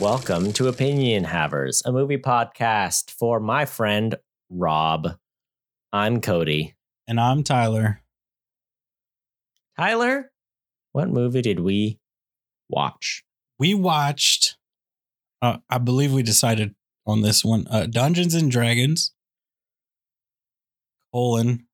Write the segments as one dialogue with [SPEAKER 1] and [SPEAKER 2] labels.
[SPEAKER 1] Welcome to Opinion Havers, a movie podcast for my friend Rob. I'm Cody.
[SPEAKER 2] And I'm Tyler.
[SPEAKER 1] Tyler, what movie did we watch?
[SPEAKER 2] We watched, uh, I believe we decided on this one uh, Dungeons and Dragons, colon,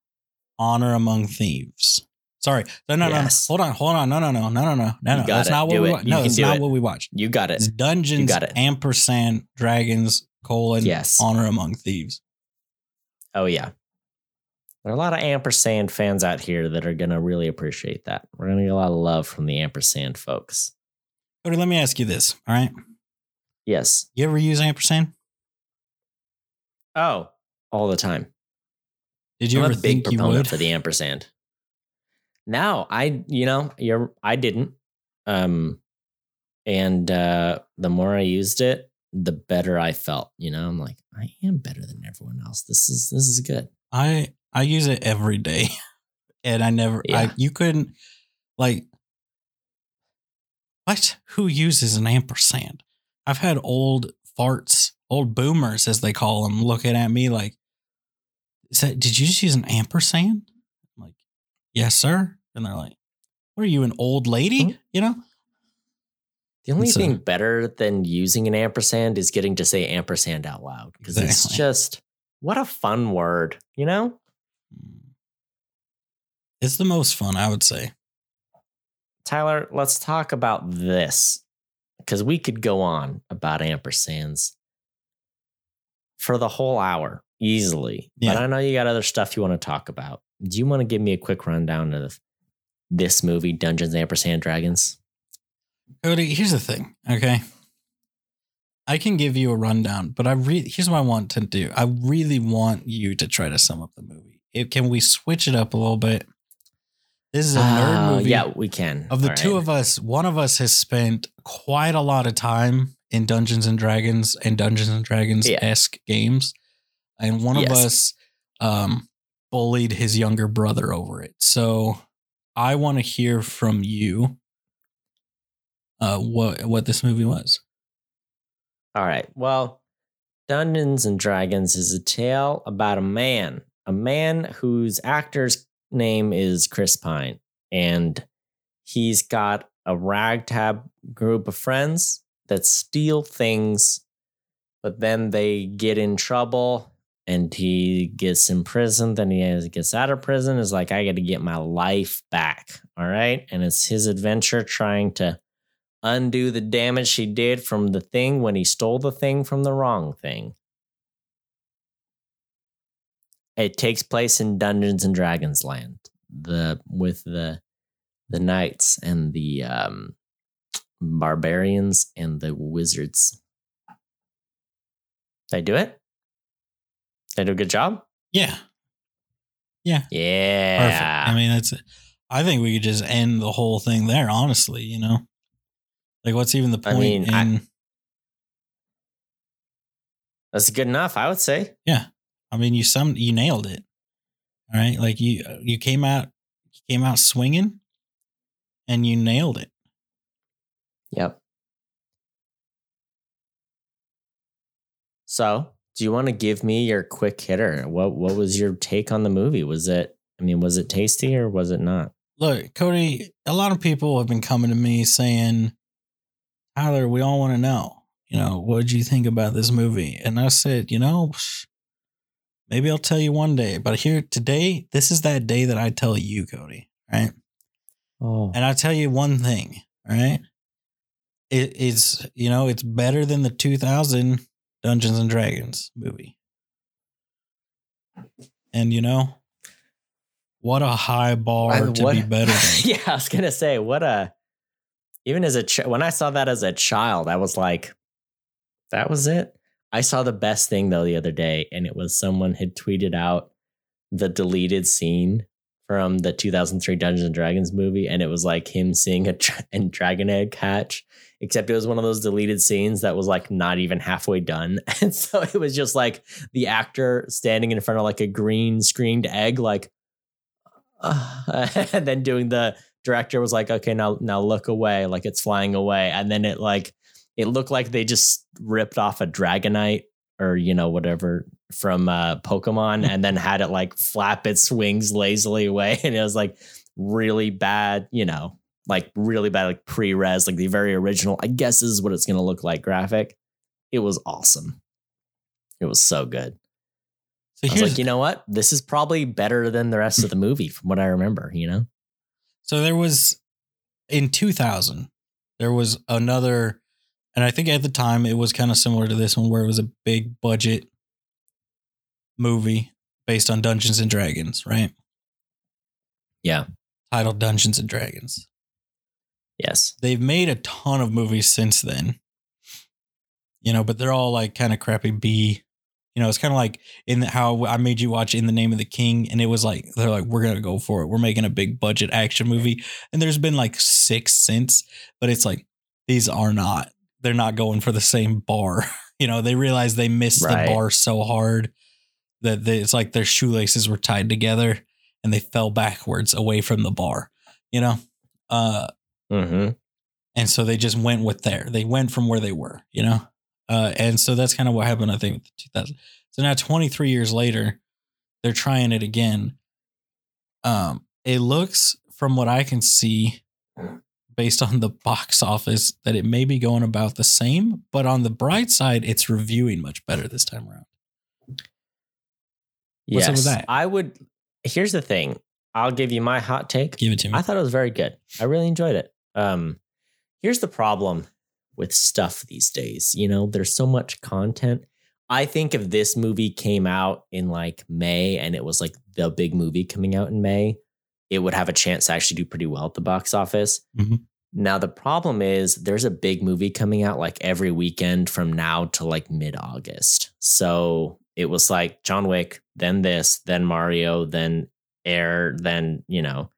[SPEAKER 2] Honor Among Thieves. Sorry. No, no,
[SPEAKER 1] Yes.
[SPEAKER 2] no. Hold on. Hold on. No, no, no, no, no, no, no, no. That's
[SPEAKER 1] it.
[SPEAKER 2] not what
[SPEAKER 1] Do
[SPEAKER 2] we watched. No, it's not
[SPEAKER 1] it.
[SPEAKER 2] what we watched.
[SPEAKER 1] You got it.
[SPEAKER 2] It's Dungeons
[SPEAKER 1] got it.
[SPEAKER 2] ampersand Dragons, colon,
[SPEAKER 1] Yes.
[SPEAKER 2] Honor Among Thieves.
[SPEAKER 1] Oh, yeah. There are a lot of ampersand fans out here that are going to really appreciate that. We're going to get a lot of love from the ampersand folks.
[SPEAKER 2] Cody, let me ask you this. All right.
[SPEAKER 1] Yes.
[SPEAKER 2] You ever use ampersand?
[SPEAKER 1] Oh, all the time.
[SPEAKER 2] Did you
[SPEAKER 1] I'm
[SPEAKER 2] ever
[SPEAKER 1] a big
[SPEAKER 2] think you would?
[SPEAKER 1] for the ampersand. No, I you know you're I didn't. Um, and uh, the more I used it, the better I felt. You know, I'm like I am better than everyone else. This is this is good.
[SPEAKER 2] I I use it every day, and I never. I
[SPEAKER 1] Yeah.
[SPEAKER 2] you couldn't like what? Who uses an ampersand? I've had old farts, old boomers as they call them, looking at me like, "Is that? Did you just use an ampersand?" I'm like, "Yes, sir." And they're like, "What are you, an old lady?"
[SPEAKER 1] Mhm.
[SPEAKER 2] You know?
[SPEAKER 1] The only
[SPEAKER 2] It's a-
[SPEAKER 1] thing better than using an ampersand is getting to say ampersand out loud because it's just what a fun word. You know.
[SPEAKER 2] It's the most fun, I would say.
[SPEAKER 1] Tyler, let's talk about this because we could go on about ampersands for the whole hour easily.
[SPEAKER 2] Yeah.
[SPEAKER 1] But I know you got other stuff you want to talk about. Do you want to give me a quick rundown of this movie, Dungeons and Ampersand Dragons?
[SPEAKER 2] Cody, here's the thing, okay? I can give you a rundown, but I really here's what I want to do. I really want you to try to sum up the movie. If, can we switch it up a little bit? This is a nerd
[SPEAKER 1] Uh,
[SPEAKER 2] movie.
[SPEAKER 1] Yeah, we can.
[SPEAKER 2] Of the
[SPEAKER 1] All
[SPEAKER 2] two
[SPEAKER 1] right.
[SPEAKER 2] of us, one of us has spent quite a lot of time in Dungeons and Dragons and Dungeons and Dragons esque games, and one of us um, bullied his younger brother over it. So I want to hear from you uh, what what this movie was.
[SPEAKER 1] All right. Well, Dungeons and Dragons is a tale about a man, a man whose actor's name is Chris Pine, and he's got a ragtag group of friends that steal things, but then they get in trouble and he gets imprisoned. Then he gets out of prison. Is like, I got to get my life back. All right. And it's his adventure trying to undo the damage he did from the thing when he stole the thing from the wrong thing. It takes place in Dungeons and Dragons land, the with the the knights and the um, barbarians and the wizards. They do it. They do a good job.
[SPEAKER 2] Yeah,
[SPEAKER 1] Yeah.
[SPEAKER 2] perfect. I mean, that's. I think we could just end the whole thing there. Honestly, you know, like what's even the
[SPEAKER 1] I
[SPEAKER 2] point
[SPEAKER 1] mean, I-
[SPEAKER 2] in?
[SPEAKER 1] that's good enough. I would say. Yeah.
[SPEAKER 2] I mean, you some you nailed it. All right, like you you came out you came out swinging, and you nailed it.
[SPEAKER 1] Yep. So, do you want to give me your quick hitter? What What was your take on the movie? Was it? I mean, was it tasty or was it not?
[SPEAKER 2] Look, Cody, a lot of people have been coming to me saying, Tyler, we all want to know, you know, what did you think about this movie? And I said, you know, maybe I'll tell you one day, but here today, this is that day that I tell you, Cody, right?
[SPEAKER 1] Oh,
[SPEAKER 2] And I tell you one thing, right? It is, you know, it's better than the 2000 Dungeons and Dragons movie. And you know, what a high bar
[SPEAKER 1] I-
[SPEAKER 2] to
[SPEAKER 1] what-
[SPEAKER 2] be better than.
[SPEAKER 1] yeah, I was gonna say what a. Even as a ch- when I saw that as a child, I was like, that was it. I saw the best thing though the other day, and it was someone had tweeted out the deleted scene from the 2003 Dungeons and Dragons movie, and it was like him seeing a, dra- a dragon egg hatch, except it was one of those deleted scenes that was like not even halfway done, and so it was just like the actor standing in front of like a green screened egg, like, uh, and then doing the director was like, okay, now now look away, like it's flying away, and then it like it looked like they just ripped off a Dragonite or you know whatever from uh, Pokemon and then had it like flap its wings lazily away, and it was like really bad, you know, like really bad, like pre-res, like the very original. I guess is what it's gonna look like graphic. It was awesome. It was so good.
[SPEAKER 2] So
[SPEAKER 1] I was
[SPEAKER 2] here's
[SPEAKER 1] like, you know what? This is probably better than the rest of the movie from what I remember, you know?
[SPEAKER 2] So there was in 2000, there was another, and I think at the time it was kind of similar to this one, where it was a big budget movie based on Dungeons and Dragons, right?
[SPEAKER 1] Yeah.
[SPEAKER 2] Titled Dungeons and Dragons.
[SPEAKER 1] Yes.
[SPEAKER 2] They've made a ton of movies since then, you know, but they're all like kind of crappy B. You know, it's kind of like in the, how I made you watch In the Name of the King, and it was like they're like we're gonna go for it. We're making a big budget action movie, and there's been like six since, but it's like these are not. They're not going for the same bar. You know, they realize they missed
[SPEAKER 1] Right.
[SPEAKER 2] the bar so hard that they, it's like their shoelaces were tied together and they fell backwards away from the bar. You know, uh,
[SPEAKER 1] Mm-hmm.
[SPEAKER 2] and so they just went with there. They went from where they were, you know? Uh, and so that's kind of what happened, I think, with the 2000. So now 23 years later, they're trying it again. Um, it looks, from what I can see, based on the box office, that it may be going about the same. But on the bright side, it's reviewing much better this time around. What's
[SPEAKER 1] Yes.
[SPEAKER 2] up with that?
[SPEAKER 1] I would. Here's the thing. I'll give you my hot take.
[SPEAKER 2] Give it to me.
[SPEAKER 1] I thought it was very good. I really enjoyed it. Um, here's the problem with stuff these days. You know, there's so much content. I think if this movie came out in like May and it was like the big movie coming out in May, it would have a chance to actually do pretty well at the box office.
[SPEAKER 2] Mhm.
[SPEAKER 1] Now the problem is there's a big movie coming out like every weekend from now to like mid August. So it was like John Wick, then this, then Mario, then Air, then you know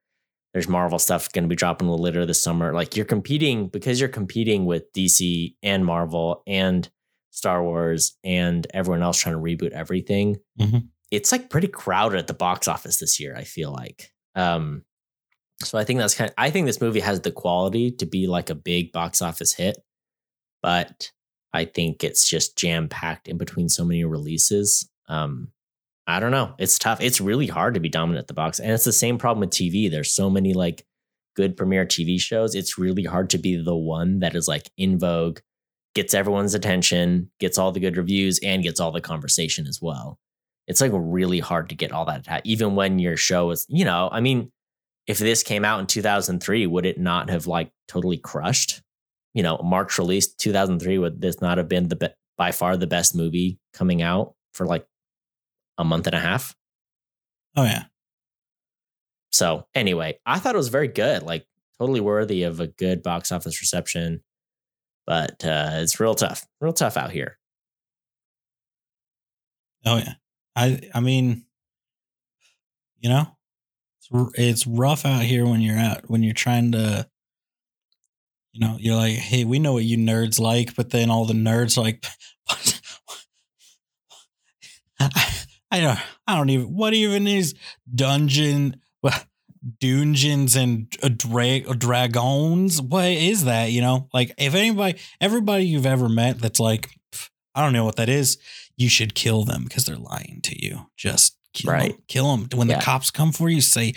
[SPEAKER 1] there's Marvel stuff going to be dropping a little later this summer. Like you're competing because you're competing with DC and Marvel and Star Wars and everyone else trying to reboot everything.
[SPEAKER 2] Mhm.
[SPEAKER 1] It's like pretty crowded at the box office this year. I feel like. Um, so I think that's kind. Of, I think this movie has the quality to be like a big box office hit, but I think it's just jam packed in between so many releases. Um, I don't know. It's tough. It's really hard to be dominant at the box. And it's the same problem with TV. There's so many like good premiere TV shows. It's really hard to be the one that is like in vogue, gets everyone's attention, gets all the good reviews, and gets all the conversation as well. It's like really hard to get all that, even when your show is, you know, I mean, if this came out in 2003, would it not have like totally crushed? You know, March release 2003, would this not have been the be- by far the best movie coming out for like a month and a half?
[SPEAKER 2] oh, yeah.
[SPEAKER 1] So anyway, I thought it was very good, like totally worthy of a good box office reception. But uh, it's real tough, real tough out here.
[SPEAKER 2] Oh yeah. I I mean, you know, it's rough out here when you're out when you're trying to you know, you're like, "Hey, we know what you nerds like," but then all the nerds like what? I, I don't I don't even what even is dungeon well, dungeons and uh, dra- dragons what is that you know like if anybody everybody you've ever met that's like i don't know what that is you should kill them because they're lying to you just kill
[SPEAKER 1] Right.
[SPEAKER 2] them kill them when
[SPEAKER 1] Yeah.
[SPEAKER 2] the cops come for you say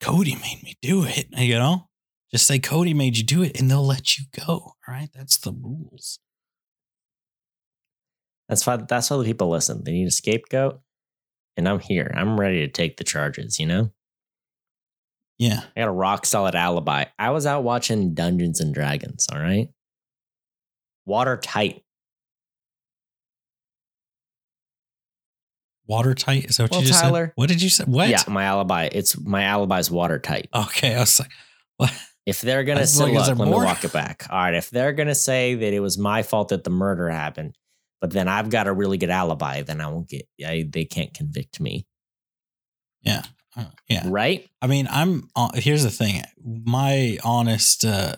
[SPEAKER 2] cody made me do it you know just say cody made you do it and they'll let you go all right that's the rules
[SPEAKER 1] That's why that's why the people listen. They need a scapegoat, and I'm here. I'm ready to take the charges. You know,
[SPEAKER 2] yeah
[SPEAKER 1] I got a rock solid alibi. I was out watching Dungeons and Dragons. All right, watertight.
[SPEAKER 2] Watertight is that what
[SPEAKER 1] Well,
[SPEAKER 2] you just
[SPEAKER 1] Tyler-
[SPEAKER 2] said what did you say what
[SPEAKER 1] Yeah, my alibi. It's my alibi's watertight.
[SPEAKER 2] okay i was like what
[SPEAKER 1] If they're gonna say,
[SPEAKER 2] like,
[SPEAKER 1] look,
[SPEAKER 2] there
[SPEAKER 1] let
[SPEAKER 2] more?
[SPEAKER 1] me walk it back. All right, if they're gonna say that it was my fault that the murder happened, but then I've got a really good alibi, then I won't get. I, they can't convict me,
[SPEAKER 2] uh, yeah
[SPEAKER 1] right?
[SPEAKER 2] I mean, I'm uh, here's the thing. My honest uh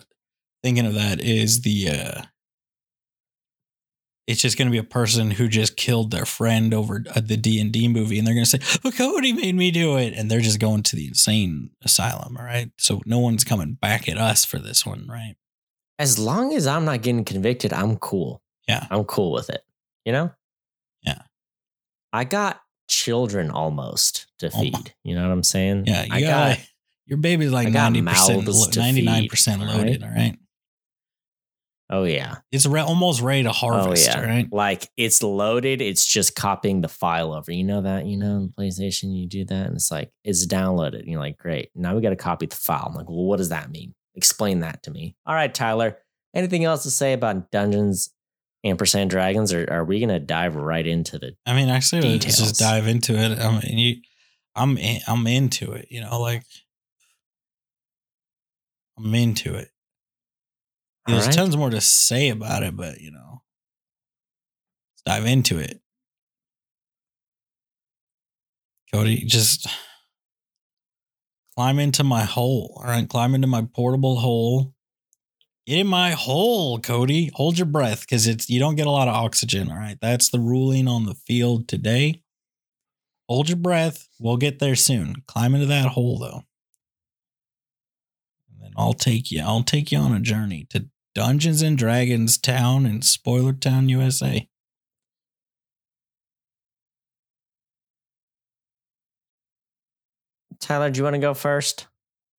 [SPEAKER 2] thinking of that is the uh it's just going to be a person who just killed their friend over uh, the D&D movie and they're going to say, "But Cody made me do it." And they're just going to the insane asylum, all right? So no one's coming back at us for this one, right?
[SPEAKER 1] as long as I'm not getting convicted, I'm cool.
[SPEAKER 2] Yeah.
[SPEAKER 1] I'm cool with it. You know?
[SPEAKER 2] Yeah.
[SPEAKER 1] I got children almost to
[SPEAKER 2] Oh
[SPEAKER 1] feed. You know what I'm saying?
[SPEAKER 2] Yeah, you
[SPEAKER 1] I
[SPEAKER 2] got,
[SPEAKER 1] got
[SPEAKER 2] your baby's like ninety percent,
[SPEAKER 1] mouths to
[SPEAKER 2] ninety nine
[SPEAKER 1] feed,
[SPEAKER 2] percent
[SPEAKER 1] all
[SPEAKER 2] loaded. All right,
[SPEAKER 1] Oh yeah.
[SPEAKER 2] it's re- almost ready to harvest.
[SPEAKER 1] Oh
[SPEAKER 2] harvest.
[SPEAKER 1] yeah.
[SPEAKER 2] all right,
[SPEAKER 1] Like it's loaded. It's just copying the file over. You know that? You know, in PlayStation, you do that, and it's like it's downloaded. And you're like, great. Now we got to copy the file. I'm like, well, what does that mean? Explain that to me. All right, Tyler. Anything else to say about Dungeons Ampersand Dragons, or are we gonna dive right into the?
[SPEAKER 2] I mean, actually, let's just dive into it. I mean, you, I'm in, I'm into it. You know, like I'm into it. There's
[SPEAKER 1] right.
[SPEAKER 2] tons more to say about it, but you know, let's dive into it. Cody, just climb into my hole. All right, climb into my portable hole. Get in my hole, Cody. Hold your breath because it's you don't get a lot of oxygen. All right, that's the ruling on the field today. Hold your breath. We'll get there soon. Climb into that hole though. And then I'll take you. I'll take you on a journey to Dungeons and Dragons Town in Spoiler Town, USA.
[SPEAKER 1] Tyler, do you want to go first?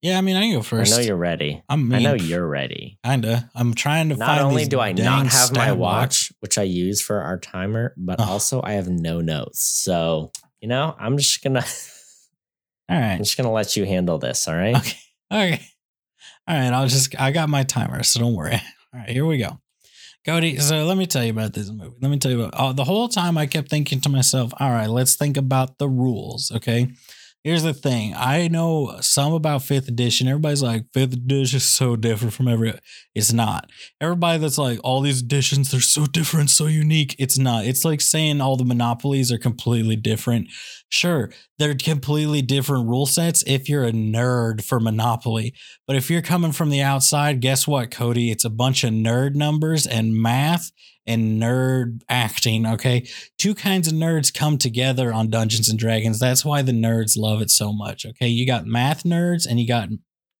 [SPEAKER 2] Yeah, I mean I can go first.
[SPEAKER 1] I know you're ready.
[SPEAKER 2] I'm
[SPEAKER 1] I know you're ready.
[SPEAKER 2] kinda. I'm trying to find.
[SPEAKER 1] Not
[SPEAKER 2] only
[SPEAKER 1] do I not have my watch, which I use for our timer, but
[SPEAKER 2] Oh.
[SPEAKER 1] also I have no notes. So you know, I'm just gonna,
[SPEAKER 2] All
[SPEAKER 1] I'm just gonna let you handle this. All right.
[SPEAKER 2] Okay. Okay. All right. I'll just. I got my timer, so don't worry. All right. Here we go. Cody, so let me tell you about this movie. Let me tell you about oh, the whole time I kept thinking to myself, all right, let's think about the rules. Okay. Here's the thing. I know some about fifth edition. Everybody's like, fifth edition is so different from every. It's not. Everybody that's like, all these editions, they're so different, so unique. It's not. It's like saying all the monopolies are completely different. Sure, they're completely different rule sets if you're a nerd for Monopoly. But if you're coming from the outside, guess what, Cody? It's a bunch of nerd numbers and math and nerd acting. Okay. Two kinds of nerds come together on Dungeons and Dragons. That's why the nerds love it so much. Okay. You got math nerds and you got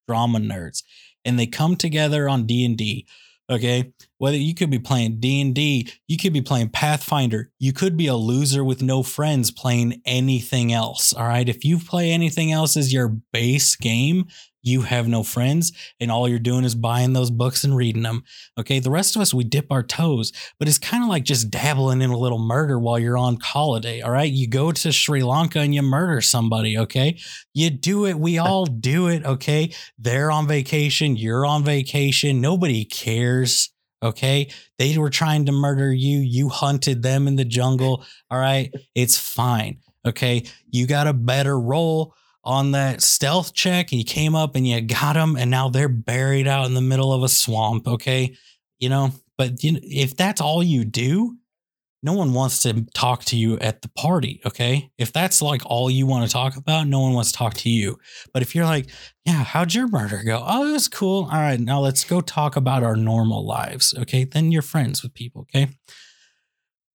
[SPEAKER 2] drama nerds, and they come together on D&D. Okay. Whether you could be playing D&D, you could be playing Pathfinder, you could be a loser with no friends playing anything else. All right. If you play anything else as your base game, you have no friends and all you're doing is buying those books and reading them. Okay. The rest of us, we dip our toes, but it's kind of like just dabbling in a little murder while you're on holiday. All right. You go to Sri Lanka and you murder somebody. Okay. You do it. We all do it. Okay. They're on vacation. You're on vacation. Nobody cares. Okay. They were trying to murder you. You hunted them in the jungle. All right. It's fine. Okay. You got a better roll on that stealth check and you came up and you got them and now they're buried out in the middle of a swamp. Okay. You know, but you know, if that's all you do, no one wants to talk to you at the party. Okay. If that's like all you want to talk about, no one wants to talk to you. But if you're like, yeah, how'd your murder go? Oh, it was cool. All right. Now let's go talk about our normal lives. Okay. Then you're friends with people. Okay.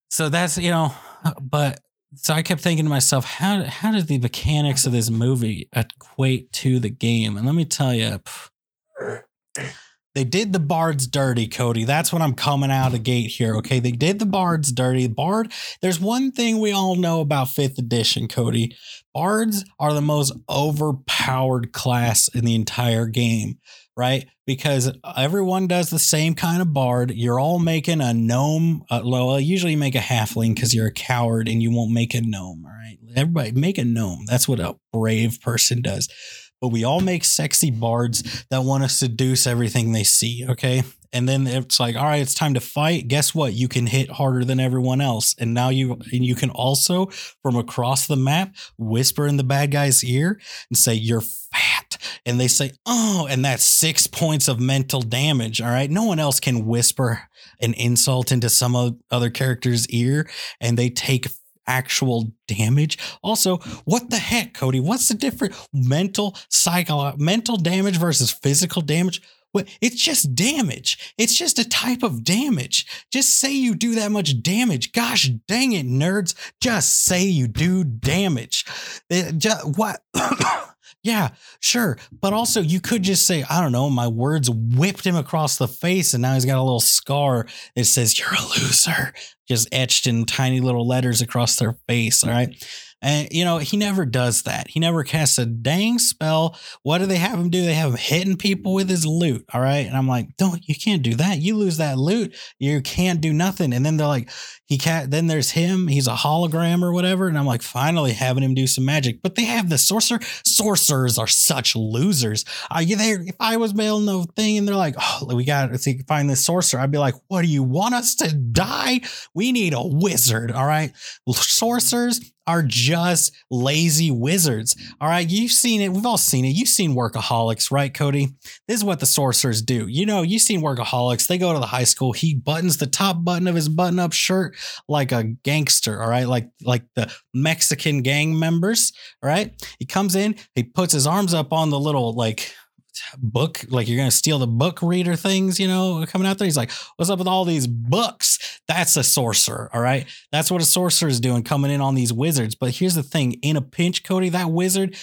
[SPEAKER 2] So that's, you know, uh, but so I kept thinking to myself, how how did the mechanics of this movie equate to the game? And let me tell you, they did the bards dirty, Cody. That's what I'm coming out of gate here. Okay, they did the bards dirty. Bard. There's one thing we all know about Fifth Edition, Cody. Bards are the most overpowered class in the entire game, right? Because everyone does the same kind of bard. You're all making a gnome. Uh, well, usually you make a halfling because you're a coward and you won't make a gnome. All right, everybody make a gnome. That's what a brave person does. But we all make sexy bards that want to seduce everything they see. Okay. And then it's like, all right, it's time to fight. Guess what? You can hit harder than everyone else. And now you and you can also from across the map whisper in the bad guy's ear and say, You're fat. And they say, Oh, and that's six points of mental damage. All right. No one else can whisper an insult into some other character's ear and they take actual damage. Also, what the heck, Cody? What's the difference? Mental, psycho, mental damage versus physical damage. It's just damage. It's just a type of damage. Just say you do that much damage. Gosh dang it, nerds. Just say you do damage. It ju- what? Yeah, sure. But also, you could just say, I don't know, my words whipped him across the face, and now he's got a little scar that says, You're a loser, just etched in tiny little letters across their face. All right. And you know, he never does that. He never casts a dang spell. What do they have him do? They have him hitting people with his lute. All right. And I'm like, don't you can't do that. You lose that lute, you can't do nothing. And then they're like, he can't then there's him, he's a hologram or whatever. And I'm like, finally having him do some magic. But they have the sorcerer. Sorcerers are such losers. You there? If I was mailing the thing and they're like, oh, we got to find this sorcerer, I'd be like, what do you want us to die? We need a wizard. All right. Sorcerers are just lazy wizards. All right. You've seen it. We've all seen it. You've seen workaholics, right, Cody? This is what the sorcerers do. You know, you've seen workaholics. They go to the high school. He buttons the top button of his button up shirt like a gangster. All right. Like, like the Mexican gang members. All right. He comes in, he puts his arms up on the little, like, book like you're gonna steal the book reader things you know coming out there he's like what's up with all these books that's a sorcerer all right that's what a sorcerer is doing coming in on these wizards but here's the thing in a pinch cody that wizard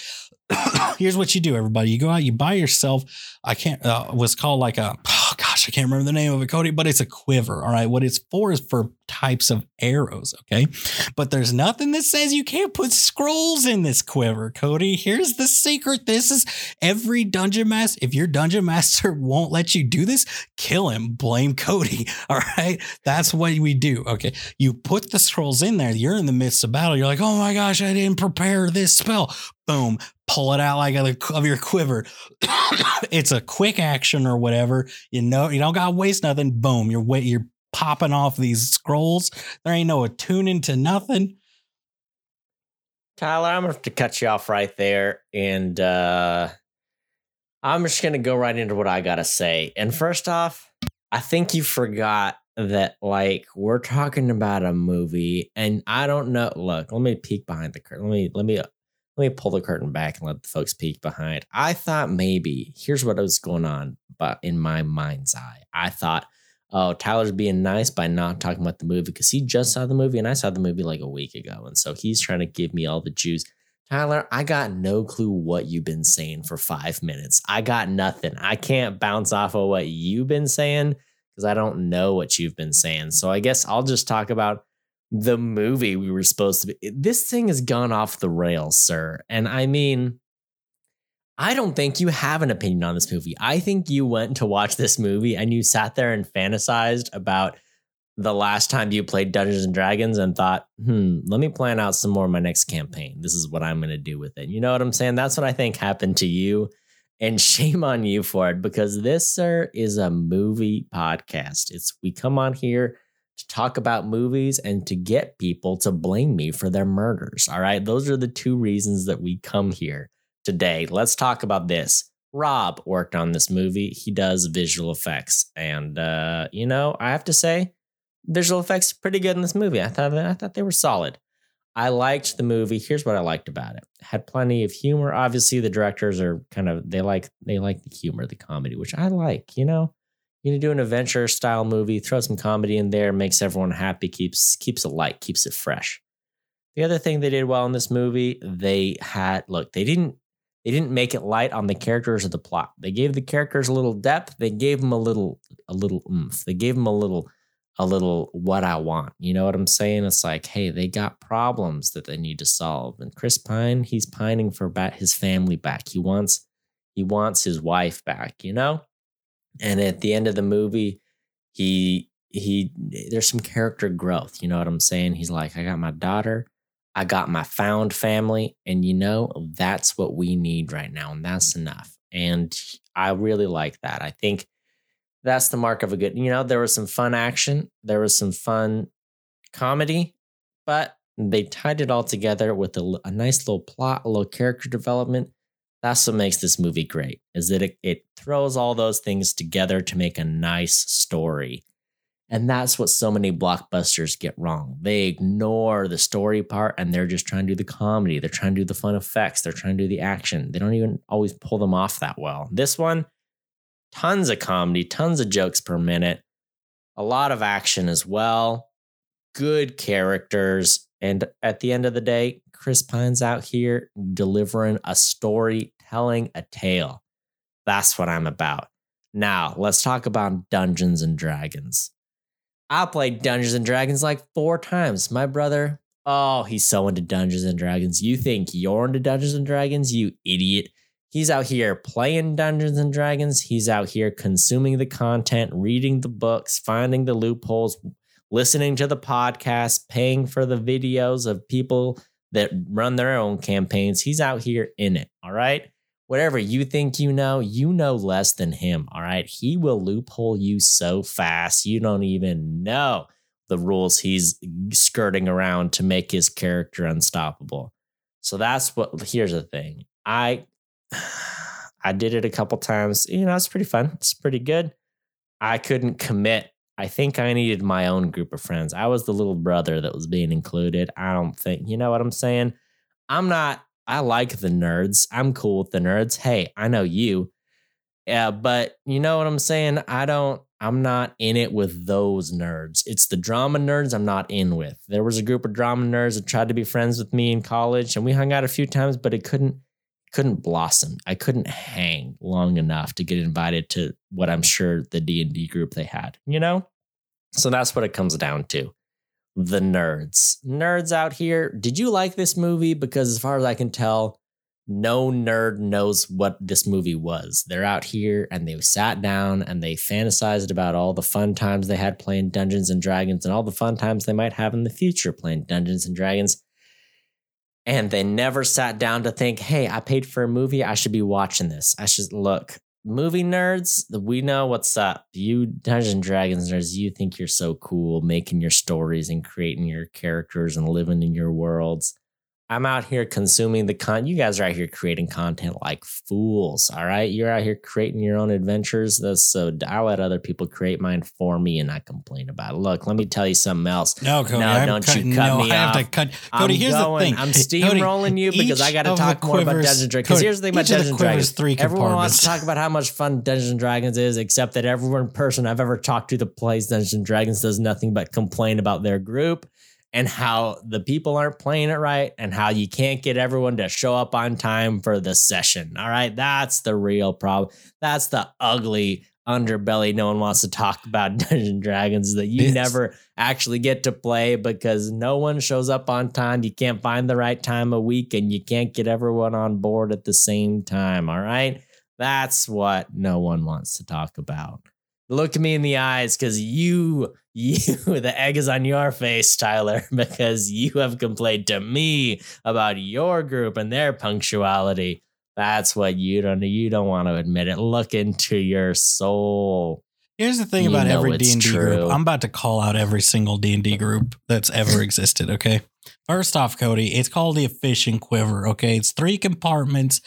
[SPEAKER 2] here's what you do everybody you go out you buy yourself i can't uh, was called like a gosh i can't remember the name of it cody but it's a quiver all right? What it's for is for types of arrows okay? But there's nothing that says you can't put scrolls in this quiver cody. Here's the secret. This is every dungeon master if your dungeon master won't let you do this kill him. Blame cody all right? That's what we do okay? You put the scrolls in there. You're in the midst of battle. You're like oh my gosh i didn't prepare this spell. Boom pull it out like of your quiver. it's a quick action or whatever. You know, you don't gotta waste nothing. Boom, you're you're popping off these scrolls. There ain't no attuning to nothing.
[SPEAKER 1] Tyler, I'm gonna have to cut you off right there, and uh, I'm just gonna go right into what I gotta say. And first off, I think you forgot that like we're talking about a movie, and I don't know. Look, let me peek behind the curtain. Let me let me let me pull the curtain back and let the folks peek behind. I thought maybe here's what was going on, but in my mind's eye, I thought, oh, Tyler's being nice by not talking about the movie because he just saw the movie and I saw the movie like a week ago, and so he's trying to give me all the juice. Tyler, I got no clue what you've been saying for five minutes. I got nothing. I can't bounce off of what you've been saying because I don't know what you've been saying. So I guess I'll just talk about the movie we were supposed to be. This thing has gone off the rails, sir. And I mean, I don't think you have an opinion on this movie. I think you went to watch this movie and you sat there and fantasized about the last time you played Dungeons and Dragons and thought, hmm, let me plan out some more of my next campaign. This is what I'm going to do with it. You know what I'm saying? That's what I think happened to you. And shame on you for it because this, sir, is a movie podcast. It's we come on here to talk about movies and to get people to blame me for their murders. All right. Those are the two reasons that we come here today. Let's talk about this. Rob worked on this movie. He does visual effects. And, uh, you know, I have to say, visual effects pretty good in this movie. I thought, I thought they were solid. I liked the movie. Here's what I liked about it. it. Had plenty of humor. Obviously, the directors are kind of they like they like the humor, the comedy, which I like. You know, you know, do an adventure style movie, throw some comedy in there, makes everyone happy, keeps keeps it light, keeps it fresh. The other thing they did well in this movie, they had look, they didn't they didn't make it light on the characters or the plot. They gave the characters a little depth. They gave them a little a little oomph. They gave them a little a little what I want. You know what I'm saying? It's like, hey, they got problems that they need to solve. And Chris Pine, he's pining for his family back. He wants he wants his wife back, you know? And at the end of the movie, he he there's some character growth. You know what I'm saying? He's like, I got my daughter, I got my found family, and you know that's what we need right now, and that's enough. And I really like that. I think that's the mark of a good. You know, there was some fun action, there was some fun comedy, but they tied it all together with a, a nice little plot, a little character development that's what makes this movie great is that it, it throws all those things together to make a nice story. And that's what so many blockbusters get wrong. They ignore the story part and they're just trying to do the comedy. They're trying to do the fun effects. They're trying to do the action. They don't even always pull them off that well. This one tons of comedy tons of jokes per minute a lot of action as well good characters and at the end of the day Chris Pine's out here delivering a story telling a tale. That's what I'm about. Now, let's talk about Dungeons and Dragons. I played Dungeons and Dragons like four times. My brother, oh, he's so into Dungeons and Dragons. You think you're into Dungeons and Dragons, you idiot. He's out here playing Dungeons and Dragons. He's out here consuming the content, reading the books, finding the loopholes, listening to the podcast, paying for the videos of people that run their own campaigns. He's out here in it. All right. Whatever you think you know, you know less than him. All right. He will loophole you so fast, you don't even know the rules he's skirting around to make his character unstoppable. So that's what here's the thing. I I did it a couple times. You know, it's pretty fun. It's pretty good. I couldn't commit. I think I needed my own group of friends. I was the little brother that was being included. I don't think, you know what I'm saying? I'm not, I like the nerds. I'm cool with the nerds. Hey, I know you. Yeah, but you know what I'm saying? I don't, I'm not in it with those nerds. It's the drama nerds I'm not in with. There was a group of drama nerds that tried to be friends with me in college and we hung out a few times, but it couldn't, couldn't blossom. I couldn't hang long enough to get invited to what I'm sure the D&D group they had, you know? So that's what it comes down to. The nerds. Nerds out here, did you like this movie because as far as I can tell, no nerd knows what this movie was. They're out here and they sat down and they fantasized about all the fun times they had playing Dungeons and Dragons and all the fun times they might have in the future playing Dungeons and Dragons and they never sat down to think, hey, I paid for a movie. I should be watching this. I should look. Movie nerds, we know what's up. You Dungeons and Dragons nerds, you think you're so cool making your stories and creating your characters and living in your worlds. I'm out here consuming the con. You guys are out here creating content like fools. All right, you're out here creating your own adventures. That's so I let other people create mine for me, and I complain about it. Look, let me tell you something else.
[SPEAKER 2] No, Cody, no, I'm don't cutting, you cut no, me I off. Have to cut. Cody, I'm here's going, the thing.
[SPEAKER 1] I'm steamrolling you because I got to talk more about Dungeons and Dragons. Because here's the thing about Dungeons and Dragons. Three everyone wants to talk about how much fun Dungeons and Dragons is, except that every person I've ever talked to that plays Dungeons and Dragons does nothing but complain about their group and how the people aren't playing it right and how you can't get everyone to show up on time for the session. All right. That's the real problem. That's the ugly underbelly no one wants to talk about Dungeons and Dragons that you never actually get to play because no one shows up on time. You can't find the right time of week and you can't get everyone on board at the same time. All right. That's what no one wants to talk about. Look me in the eyes because you you the egg is on your face tyler because you have complained to me about your group and their punctuality. That's what you don't you don't want to admit it. Look into your soul.
[SPEAKER 2] Here's the thing you about every d&d true. group. I'm about to call out every single d&d group that's ever existed okay? First off cody it's called the efficient quiver okay? It's three compartments.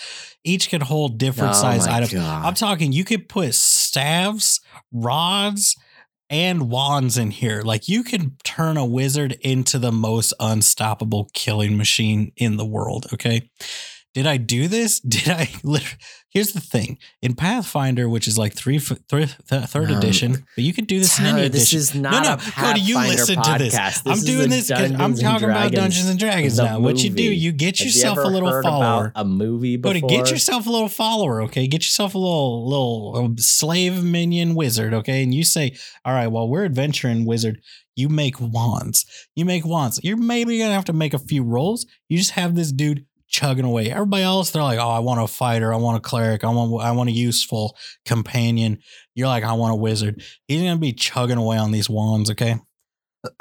[SPEAKER 2] Each can hold different oh size items. God. i'm talking you could put staves rods and wands in here. Like you can turn a wizard into the most unstoppable killing machine in the world. Okay. Did I do this? Did I? Here's the thing: in Pathfinder, which is like three, three third um, edition, but you can do this in any
[SPEAKER 1] this
[SPEAKER 2] edition.
[SPEAKER 1] This is not no, no. Cody, you listen podcast. to this. this
[SPEAKER 2] I'm doing this because I'm talking about Dungeons and Dragons now. Movie. What you do, you get Have yourself you a little follower.
[SPEAKER 1] a movie, before?
[SPEAKER 2] Cody, get yourself a little follower. Okay, get yourself a little little um, slave minion wizard. Okay, and you say, all right, well, we're adventuring wizard you make wands. You make wands. You're maybe gonna have to make a few rolls. You just have this dude chugging away. Everybody else, they're like, "Oh, I want a fighter. I want a cleric. I want, I want a useful companion." You're like, "I want a wizard." He's gonna be chugging away on these wands, okay?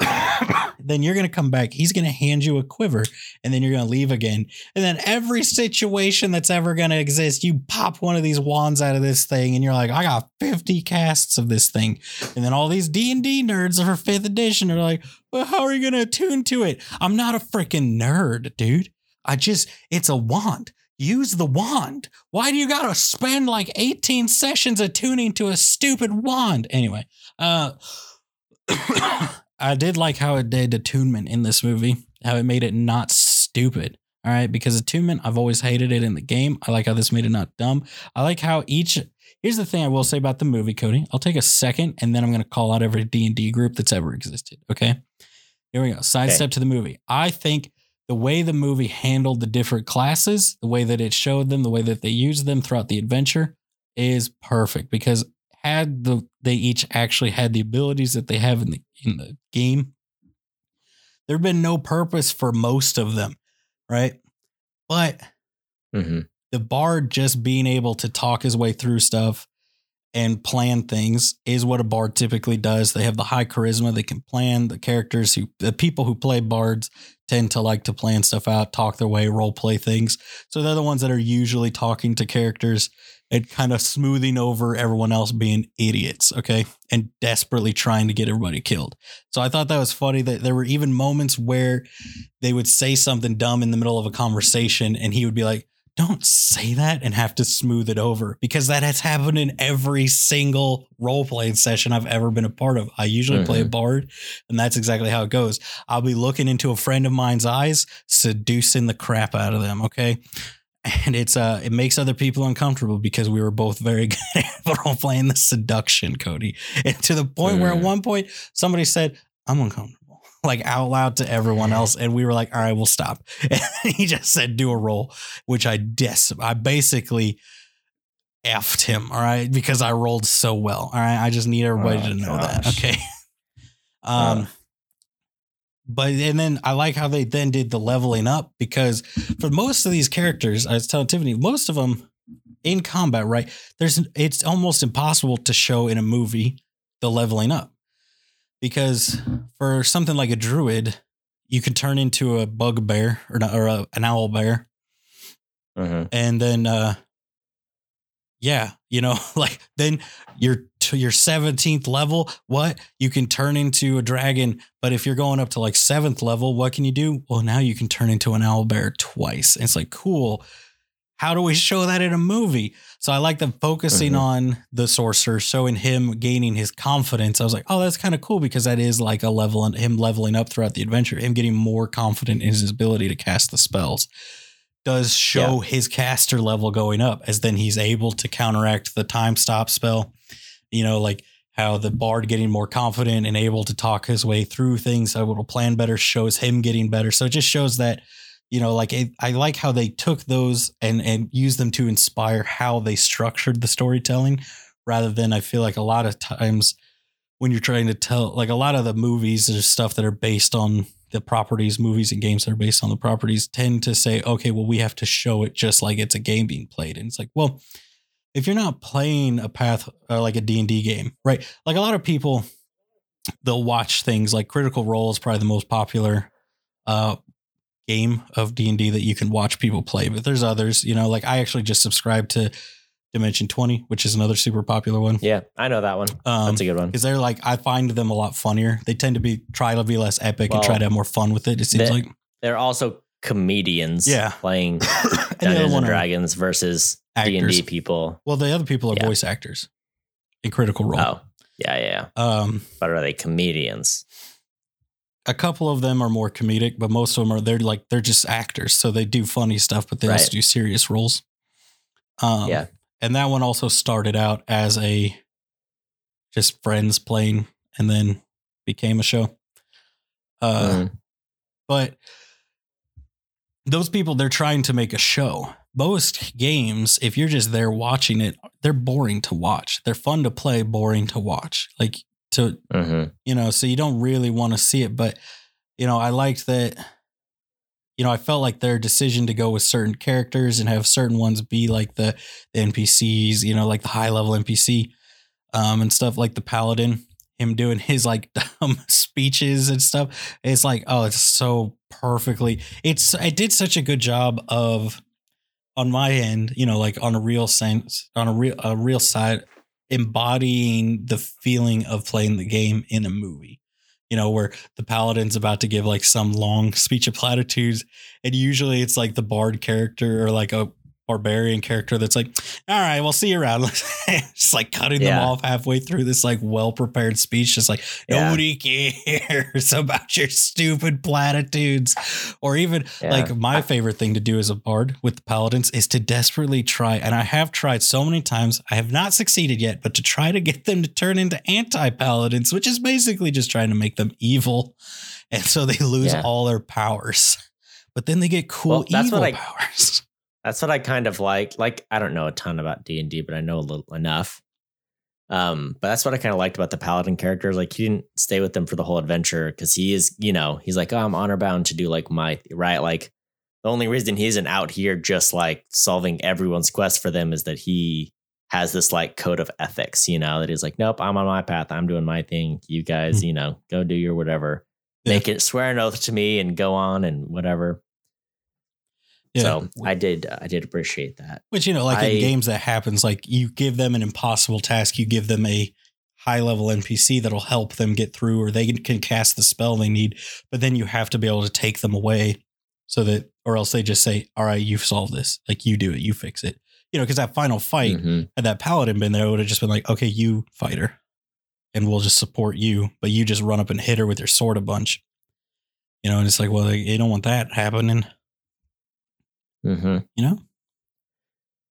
[SPEAKER 2] then you're gonna come back. He's gonna hand you a quiver, and then you're gonna leave again. And then every situation that's ever gonna exist, you pop one of these wands out of this thing, and you're like, "I got 50 casts of this thing." And then all these D and D nerds for fifth edition are like, "Well, how are you gonna attune to it?" I'm not a freaking nerd, dude. I just, it's a wand. Use the wand. Why do you got to spend like 18 sessions attuning to a stupid wand? Anyway, uh, I did like how it did attunement in this movie, how it made it not stupid. All right, because attunement, I've always hated it in the game. I like how this made it not dumb. I like how each. Here's the thing I will say about the movie, Cody. I'll take a second, and then I'm going to call out every D and D group that's ever existed. Okay, here we go. Sidestep okay. to the movie. I think the way the movie handled the different classes, the way that it showed them, the way that they used them throughout the adventure is perfect because had the they each actually had the abilities that they have in the in the game, there'd been no purpose for most of them, right? But
[SPEAKER 1] hmm
[SPEAKER 2] the bard just being able to talk his way through stuff and plan things is what a bard typically does. They have the high charisma, they can plan the characters who the people who play bards tend to like to plan stuff out, talk their way, role play things. So they're the ones that are usually talking to characters and kind of smoothing over everyone else being idiots, okay? And desperately trying to get everybody killed. So I thought that was funny that there were even moments where they would say something dumb in the middle of a conversation and he would be like, don't say that and have to smooth it over because that has happened in every single role playing session I've ever been a part of. I usually play a bard, and that's exactly how it goes. I'll be looking into a friend of mine's eyes, seducing the crap out of them. Okay. And it's uh it makes other people uncomfortable because we were both very good at role playing the seduction, Cody. And to the point where at
[SPEAKER 1] Mm.
[SPEAKER 2] one point somebody said, I'm uncomfortable. Like out loud to everyone else. And we were like, all right, we'll stop. And he just said, do a roll which I des I basically effed him, all right, because I rolled so well. All right. I just need everybody
[SPEAKER 1] Oh,
[SPEAKER 2] to know that. Okay. Um but and then I like how they then did the leveling up because for most of these characters, I was telling Tiffany, most of them in combat, right? There's it's almost impossible to show in a movie the leveling up. Because for something like a druid, you can turn into a bugbear or, not- or a, an owl bear
[SPEAKER 1] hmm
[SPEAKER 2] and then uh yeah you know like then your to your 17th level what? You can turn into a dragon but if you're going up to like seventh level what can you do? Well now you can turn into an owl bear twice. And it's like cool how do we show that in a movie so i like them focusing
[SPEAKER 1] Mhm.
[SPEAKER 2] on the sorcerer showing him gaining his confidence i was like oh that's kind of cool because that is like a level and him leveling up throughout the adventure him getting more confident in his ability to cast the spells does show his caster level going up as then he's able to counteract the time stop spell. You know, like how the bard getting more confident and able to talk his way through things, able to plan better, shows him getting better. So it just shows that, you know, like I like how they took those and and used them to inspire how they structured the storytelling, rather than I feel like a lot of times when you're trying to tell like a lot of the movies there's stuff that are based on the properties movies and games that are based on the properties tend to say okay well we have to show it just like it's a game being played. And it's like well if you're not playing a path uh, like a d&d game right? Like a lot of people they'll watch things like critical role is probably the most popular uh game of d&d that you can watch people play but there's others you know like i actually just subscribed to dimension 20 which is another super popular one
[SPEAKER 1] Yeah, I know that one.
[SPEAKER 2] um,
[SPEAKER 1] That's a good one.
[SPEAKER 2] because they're like I find them a lot funnier. They tend to be try to be less epic and try to have more fun with it. It seems
[SPEAKER 1] the-
[SPEAKER 2] like
[SPEAKER 1] They're also comedians.
[SPEAKER 2] Yeah.
[SPEAKER 1] playing
[SPEAKER 2] and the other
[SPEAKER 1] Dungeons and Dragons versus D and D people.
[SPEAKER 2] Well, the other people are
[SPEAKER 1] Yeah.
[SPEAKER 2] voice actors in Critical Role.
[SPEAKER 1] Oh, yeah, yeah. yeah.
[SPEAKER 2] Um,
[SPEAKER 1] But are they comedians?
[SPEAKER 2] A couple of them are more comedic, but most of them are they're like they're just actors, so they do funny stuff, but they also do serious roles. Um,
[SPEAKER 1] Yeah.
[SPEAKER 2] and that one also started out as a just friends playing, and then became a show. Uh,
[SPEAKER 1] Mm.
[SPEAKER 2] but those people they're trying to make a show most games if you're just there watching it they're boring to watch they're fun to play boring to watch like to
[SPEAKER 1] Mhm.
[SPEAKER 2] you know so you don't really want to see it but you know i liked that you know i felt like their decision to go with certain characters and have certain ones be like the, the npcs you know like the high level npc um and stuff like the paladin him doing his like dumb speeches and stuff it's like oh it's so perfectly it's it did such a good job of on my end you know like on a real sense on a real a real side embodying the feeling of playing the game in a movie you know where the paladin's about to give like some long speech of platitudes and usually it's like the bard character or like a barbarian character that's like all right we'll see you around just like cutting them off halfway through this like well prepared speech just like
[SPEAKER 1] Yeah.
[SPEAKER 2] nobody cares about your stupid platitudes or even
[SPEAKER 1] Yeah.
[SPEAKER 2] like my favorite thing to do as a bard with the paladins is to desperately try and i have tried so many times i have not succeeded yet but to try to get them to turn into anti-paladins which is basically just trying to make them evil and so they lose
[SPEAKER 1] Yeah.
[SPEAKER 2] all their powers but then they get cool
[SPEAKER 1] Well, that's
[SPEAKER 2] evil
[SPEAKER 1] what I-
[SPEAKER 2] powers.
[SPEAKER 1] That's what I kind of like. Like I don't know a ton about D and D, but I know a little enough. Um, but that's what I kind of liked about the paladin character. Like he didn't stay with them for the whole adventure because he is, you know, he's like, oh, I'm honor bound to do like my right. Like the only reason he isn't out here just like solving everyone's quest for them is that he has this like code of ethics, you know, that he's like, nope, I'm on my path. I'm doing my thing. You guys,
[SPEAKER 2] Hmm.
[SPEAKER 1] you know, go do your whatever.
[SPEAKER 2] Yeah.
[SPEAKER 1] Make it swear an oath to me and go on and whatever. So I did, I did appreciate that.
[SPEAKER 2] Which, you know, like
[SPEAKER 1] I-
[SPEAKER 2] in games that happens, like you give them an impossible task, you give them a high level NPC that'll help them get through, or they can, cast the spell they need, but then you have to be able to take them away so that, or else they just say, All right, you've solved this. Like you do it, you fix it. You know, because that final fight,
[SPEAKER 1] Mhm.
[SPEAKER 2] had that paladin been there, it would have just been like, Okay, you fighter, and we'll just support you, but you just run up and hit her with your sword a bunch. You know, and it's like, well, you don't want that happening,
[SPEAKER 1] hmm
[SPEAKER 2] you know?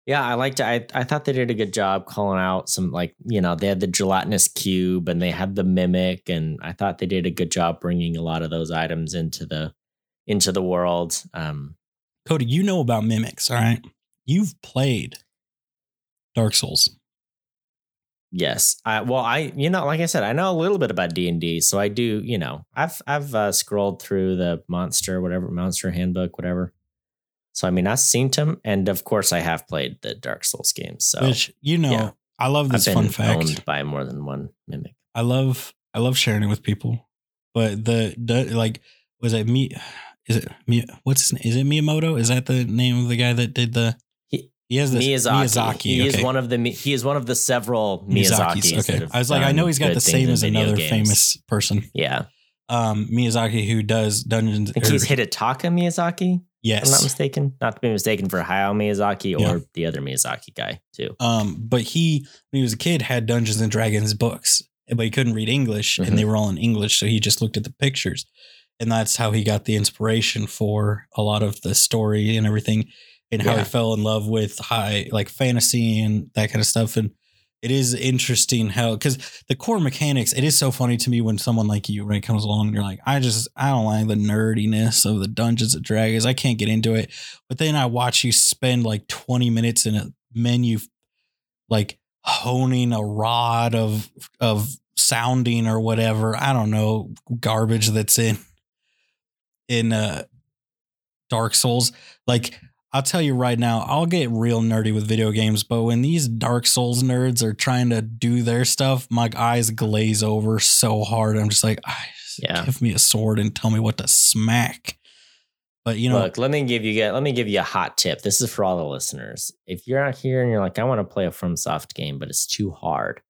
[SPEAKER 1] Yeah, I liked. I I thought they did a good job calling out some like you know they had the gelatinous cube and they had the mimic and I thought they did a good job bringing a lot of those items into the into the world. Um,
[SPEAKER 2] Cody, you know about mimics, all right? You've played Dark Souls.
[SPEAKER 1] yes, I well I you know like I said I know a little bit about D and D, so I do you know I've I've uh, scrolled through the monster whatever monster handbook whatever. So I mean I've seen them and of course I have played the Dark Souls games. So
[SPEAKER 2] which you know,
[SPEAKER 1] yeah.
[SPEAKER 2] I love this I've
[SPEAKER 1] been
[SPEAKER 2] fun fact.
[SPEAKER 1] owned by more than one mimic.
[SPEAKER 2] I love I love sharing it with people. But the, the like was it me is it me what's his name? Is it Miyamoto? Is that the name of the guy that did the
[SPEAKER 1] He-
[SPEAKER 2] he has this
[SPEAKER 1] Miyazaki.
[SPEAKER 2] Miyazaki.
[SPEAKER 1] He is one of the he is one of the several
[SPEAKER 2] Miyazaki's.
[SPEAKER 1] Miyazakis.
[SPEAKER 2] Okay. I was like, I know he's got the same as another
[SPEAKER 1] games.
[SPEAKER 2] famous person.
[SPEAKER 1] Yeah,
[SPEAKER 2] Um Miyazaki who does Dungeons
[SPEAKER 1] I think he's Hidetaka Miyazaki. If I'm not mistaken. Not to be mistaken for Hayao Miyazaki or
[SPEAKER 2] Yeah.
[SPEAKER 1] the other Miyazaki guy too.
[SPEAKER 2] Um, but he, when he was a kid, had Dungeons and Dragons books, but he couldn't read English,
[SPEAKER 1] Mhm.
[SPEAKER 2] and they were all in English, so he just looked at the pictures, and that's how he got the inspiration for a lot of the story and everything, and how
[SPEAKER 1] Yeah.
[SPEAKER 2] he fell in love with high like fantasy and that kind of stuff. And it is interesting how because the core mechanics, it is so funny to me when someone like you right comes along and you're like, I just I don't like the nerdiness of the Dungeons and Dragons, I can't get into it. But then I watch you spend like 20 minutes in a menu like honing a rod of of sounding or whatever. I don't know, garbage that's in in uh Dark Souls. Like I'll tell you right now, I'll get real nerdy with video games, but when these Dark Souls nerds are trying to do their stuff, my eyes glaze over so hard. I'm just like, "Ah,
[SPEAKER 1] Yeah.
[SPEAKER 2] give me a sword and tell me what to smack. But you know,
[SPEAKER 1] Look, let me give you let me give you a hot tip. This is for all the listeners. If you're out here and you're like, I want to play a FromSoft game, but it's too hard.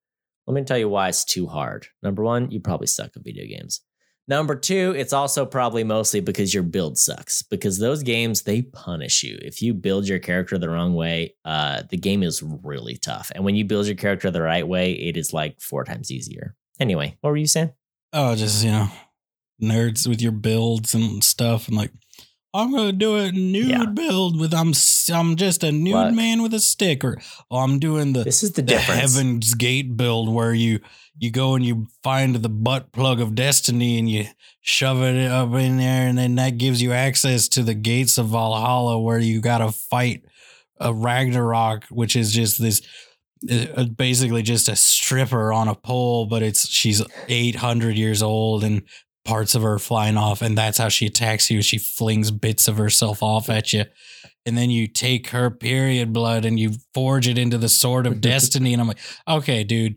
[SPEAKER 1] Let me tell you why it's too hard. Number one, you probably suck at video games. Number two, it's also probably mostly because your build sucks. Because those games, they punish you. If you build your character the wrong way, uh, the game is really tough. And when you build your character the right way, it is like four times easier. Anyway, what were you saying?
[SPEAKER 2] oh, just you know, nerds with your builds and stuff, and like, I'm gonna do a nude
[SPEAKER 1] Yeah.
[SPEAKER 2] build with I'm I'm just a nude
[SPEAKER 1] Look.
[SPEAKER 2] man with a stick, or oh, I'm doing the
[SPEAKER 1] This is the
[SPEAKER 2] the
[SPEAKER 1] difference.
[SPEAKER 2] Heaven's Gate build where you you go and you find the butt plug of destiny and you shove it up in there, and then that gives you access to the gates of Valhalla where you gotta fight a Ragnarok, which is just this uh, basically just a stripper on a pole, but it's she's 800 years old and parts of her flying off, and that's how she attacks you. She flings bits of herself off at you. And then you take her period blood and you forge it into the sword of destiny. And I'm like, okay, dude,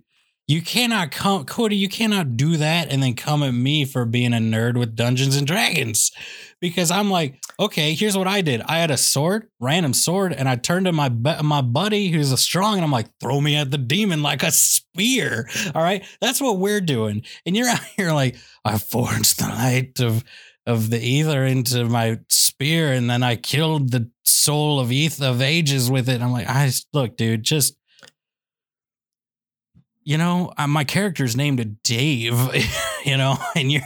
[SPEAKER 2] you cannot come, Cody, you cannot do that and then come at me for being a nerd with Dungeons and Dragons. Because I'm like, okay, here's what I did. I had a sword, random sword, and I turned to my my buddy who's a strong, and I'm like, throw me at the demon like a spear. All right, that's what we're doing. And you're out here like, I forged the light of of the ether into my spear, and then I killed the soul of eth of ages with it. I'm like, I look, dude, just you know, uh, my character's named Dave, you know, and you're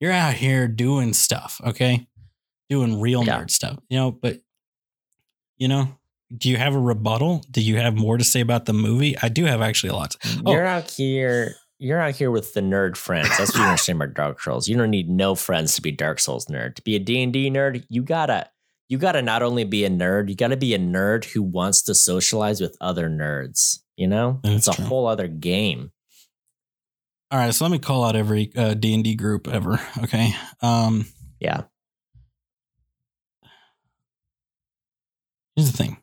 [SPEAKER 2] you're out here doing stuff, okay, doing real
[SPEAKER 1] Yeah.
[SPEAKER 2] nerd stuff, you know. But you know, do you have a rebuttal? Do you have more to say about the movie? I do have actually a lot. To, Oh.
[SPEAKER 1] You're out here. you're out here with the nerd friends. That's what you understand about Dark Souls. You don't need no friends to be Dark Souls nerd. To be a D&D nerd, you gotta you gotta not only be a nerd, you gotta be a nerd who wants to socialize with other nerds. You know?
[SPEAKER 2] That's
[SPEAKER 1] it's a
[SPEAKER 2] true.
[SPEAKER 1] whole other game.
[SPEAKER 2] All right, so let me call out every uh, D and D group ever. Okay. Um,
[SPEAKER 1] Yeah.
[SPEAKER 2] Here's the thing.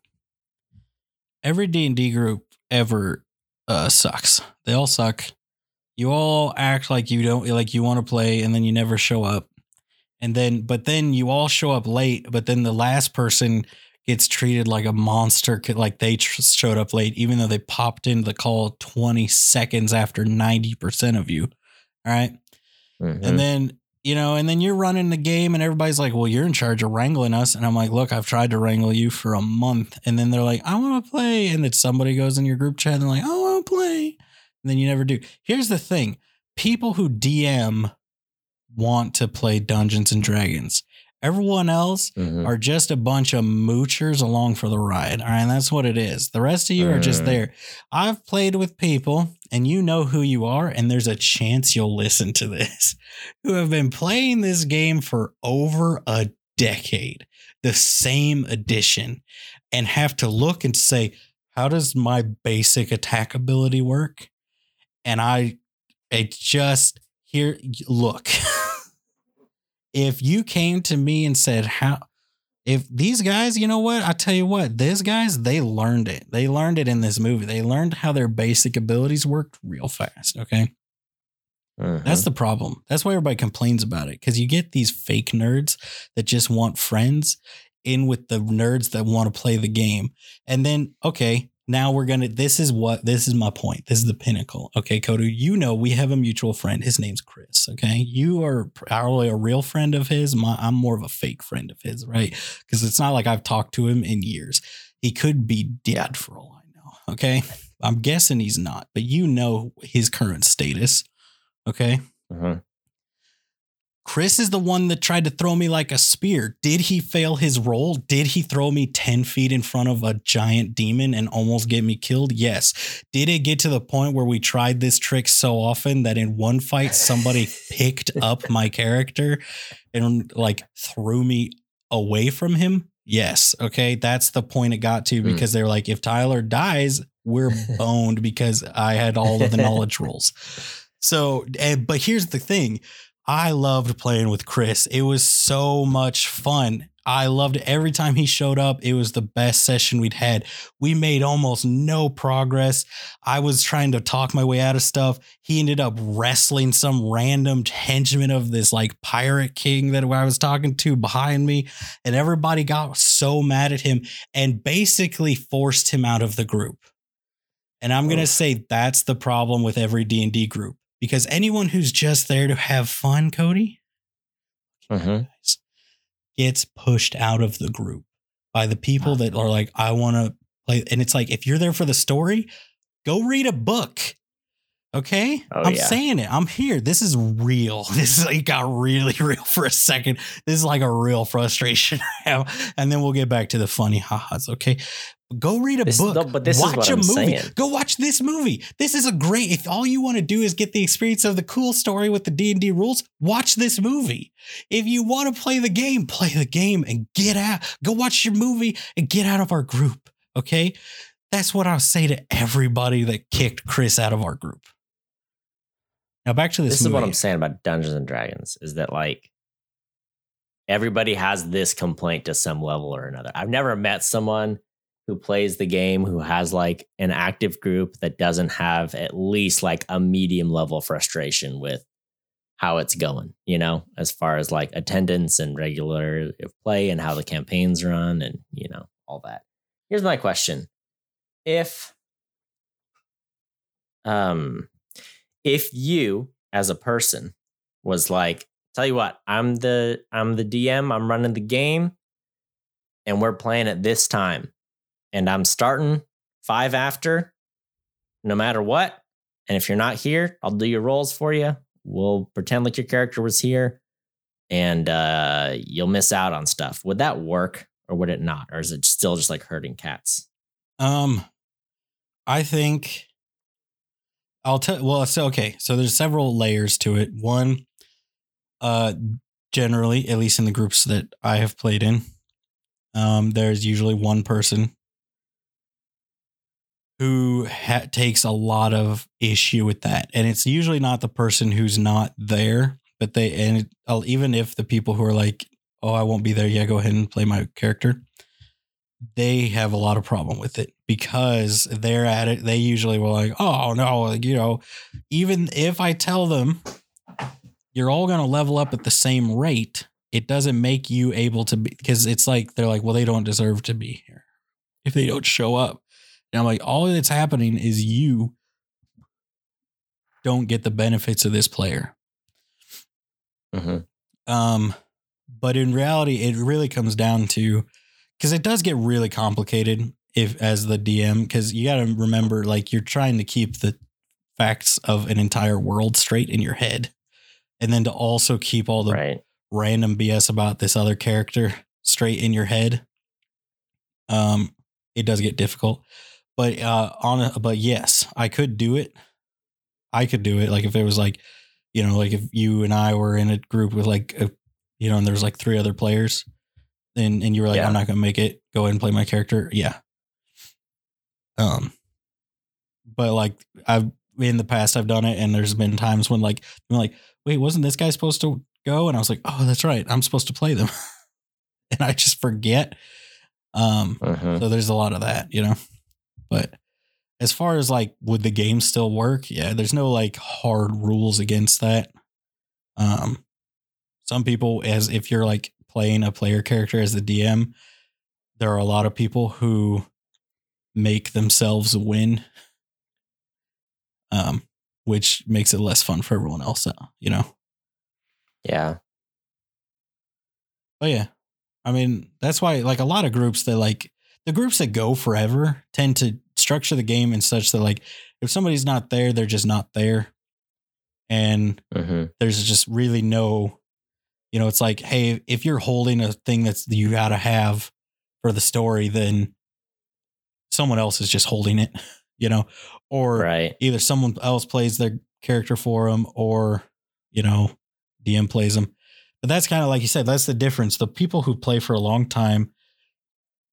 [SPEAKER 2] Every D and D group ever uh, sucks. They all suck. You all act like you don't like you want to play, and then you never show up. And then, but then you all show up late. But then the last person gets treated like a monster like they tr- showed up late, even though they popped into the call twenty seconds after ninety percent of you. All right.
[SPEAKER 1] Mhm.
[SPEAKER 2] And then, you know, and then you're running the game and everybody's like, well, you're in charge of wrangling us. And I'm like, look, I've tried to wrangle you for a month. And then they're like, I want to play. And then somebody goes in your group chat and they're like, Oh, I want to play. And then you never do. Here's the thing people who DM want to play Dungeons and Dragons. Everyone else
[SPEAKER 1] Mhm.
[SPEAKER 2] are just a bunch of moochers along for the ride. All right. And that's what it is. The rest of you are just
[SPEAKER 1] Mm.
[SPEAKER 2] there. I've played with people and you know who you are. And there's a chance you'll listen to this who have been playing this game for over a decade, the same edition, and have to look and say, how does my basic attack ability work? And I, it just here, look. if you came to me and said, How, if these guys, you know what? I tell you what, these guys, they learned it. They learned it in this movie. They learned how their basic abilities worked real fast. Okay.
[SPEAKER 1] Mhm.
[SPEAKER 2] That's the problem. That's why everybody complains about it because you get these fake nerds that just want friends in with the nerds that want to play the game. And then, okay, now we're to, this is what, this is my point. This is the pinnacle. Okay, Cody, you know, we have a mutual friend. His name's Chris. Okay. You are probably a real friend of his. My, I'm more of a fake friend of his, right? Because it's not like I've talked to him in years. He could be dead for all I know. Okay. I'm guessing he's not, but you know his current status. Okay.
[SPEAKER 1] Mhm.
[SPEAKER 2] Chris is the one that tried to throw me like a spear. Did he fail his role? Did he throw me 10 feet in front of a giant demon and almost get me killed? Yes. Did it get to the point where we tried this trick so often that in one fight somebody picked up my character and like threw me away from him? Yes. Okay. That's the point it got to
[SPEAKER 1] Hmm.
[SPEAKER 2] because they were like, if Tyler dies, we're boned because I had all of the knowledge rolls. So, and, but here's the thing I loved playing with Chris. It was so much fun. I loved it. Every time he showed up, it was the best session we'd had. We made almost no progress. I was trying to talk my way out of stuff. He ended up wrestling some random henchman of this like pirate king that I was talking to behind me. And everybody got so mad at him and basically forced him out of the group. And I'm going to say that's the problem with every D&D group because anyone who's just there to have fun, Cody,
[SPEAKER 1] mm-hmm.
[SPEAKER 2] guys, gets pushed out of the group by the people that are like, I want to play. And it's like, if you're there for the story, go read a book. Okay.
[SPEAKER 1] Oh,
[SPEAKER 2] I'm
[SPEAKER 1] yeah.
[SPEAKER 2] saying it. I'm here. This is real. This is like got really real for a second. This is like a real frustration And then we'll get back to the funny ha-has. Okay. Go read a
[SPEAKER 1] This-
[SPEAKER 2] book.
[SPEAKER 1] no, but this is
[SPEAKER 2] watch
[SPEAKER 1] what
[SPEAKER 2] a
[SPEAKER 1] I'm
[SPEAKER 2] movie.
[SPEAKER 1] saying.
[SPEAKER 2] Go watch this movie. This is a great. If all you want to do is get the experience of the cool story with the D and D rules, watch this movie. If you want to play the game, play the game and get out. Go watch your movie and get out of our group. Okay, that's what I'll say to everybody that kicked Chris out of our group. Now back to this.
[SPEAKER 1] This is what. I'm saying about Dungeons and Dragons is that like everybody has this complaint to some level or another. I've never met someone who plays the game who has like an active group that doesn't have at least like a medium level frustration with how it's going, you know, as far as like attendance and regular play and how the campaigns run and, you know, all that. Here's my question. If um if you as a person was like tell you what i'm the i'm the dm i'm running the game and we're playing at this time and i'm starting five after no matter what and if you're not here i'll do your rolls for you we'll pretend like your character was here and uh you'll miss out on stuff would that work or would it not or is it still just like herding cats
[SPEAKER 2] Um, I think I'll tell. Well, so okay. So there's several layers to it. One, uh, generally, at least in the groups that I have played in, um, there's usually one person who ha- takes a lot of issue with that, and it's usually not the person who's not there, but they and it, I'll, even if the people who are like, "Oh, I won't be there," yeah, go ahead and play my character. They have a lot of problem with it because they're at it. They usually were like, "Oh no," like, you know, even if I tell them you're all going to level up at the same rate, it doesn't make you able to be because it's like they're like, well, they don't deserve to be here if they don't show up. And I'm like, all that's happening is you don't get the benefits of this player.
[SPEAKER 1] hmm
[SPEAKER 2] Um, but in reality, it really comes down to because it does get really complicated if as the DM because you got to remember like you're trying to keep the facts of an entire world straight in your head, and then to also keep all the
[SPEAKER 1] Right.
[SPEAKER 2] random BS about this other character straight in your head. Um, it does get difficult, but uh, on a, but yes, I could do it. I could do it. Like if it was like, you know, like if you and I were in a group with like, a, you know, and there's like three other players, and and you were like,
[SPEAKER 1] Yeah.
[SPEAKER 2] I'm not gonna make it. Go ahead and play my character. Yeah. Um, but like I've in the past I've done it, and there's been times when like I'm like, wait, wasn't this guy supposed to go? And I was like, oh, that's right, I'm supposed to play them, and I just forget. Um,
[SPEAKER 1] hmm
[SPEAKER 2] so there's a lot of that, you know. But as far as like would the game still work? Yeah, there's no like hard rules against that. Um some people as if you're like playing a player character as the DM, there are a lot of people who make themselves win. Um which makes it less fun for everyone else, uh, you know.
[SPEAKER 1] Yeah.
[SPEAKER 2] But yeah, I mean, that's why like a lot of groups that like the groups that go forever tend to structure the game in such that like if somebody's not there, they're just not there. And
[SPEAKER 1] hmm
[SPEAKER 2] there's just really no, you know, it's like, hey, if you're holding a thing that's you gotta have for the story, then someone else is just holding it, you know, or
[SPEAKER 1] Right.
[SPEAKER 2] either someone else plays their character for them or you know dm plays them but that's kind of like you said that's the difference the people who play for a long time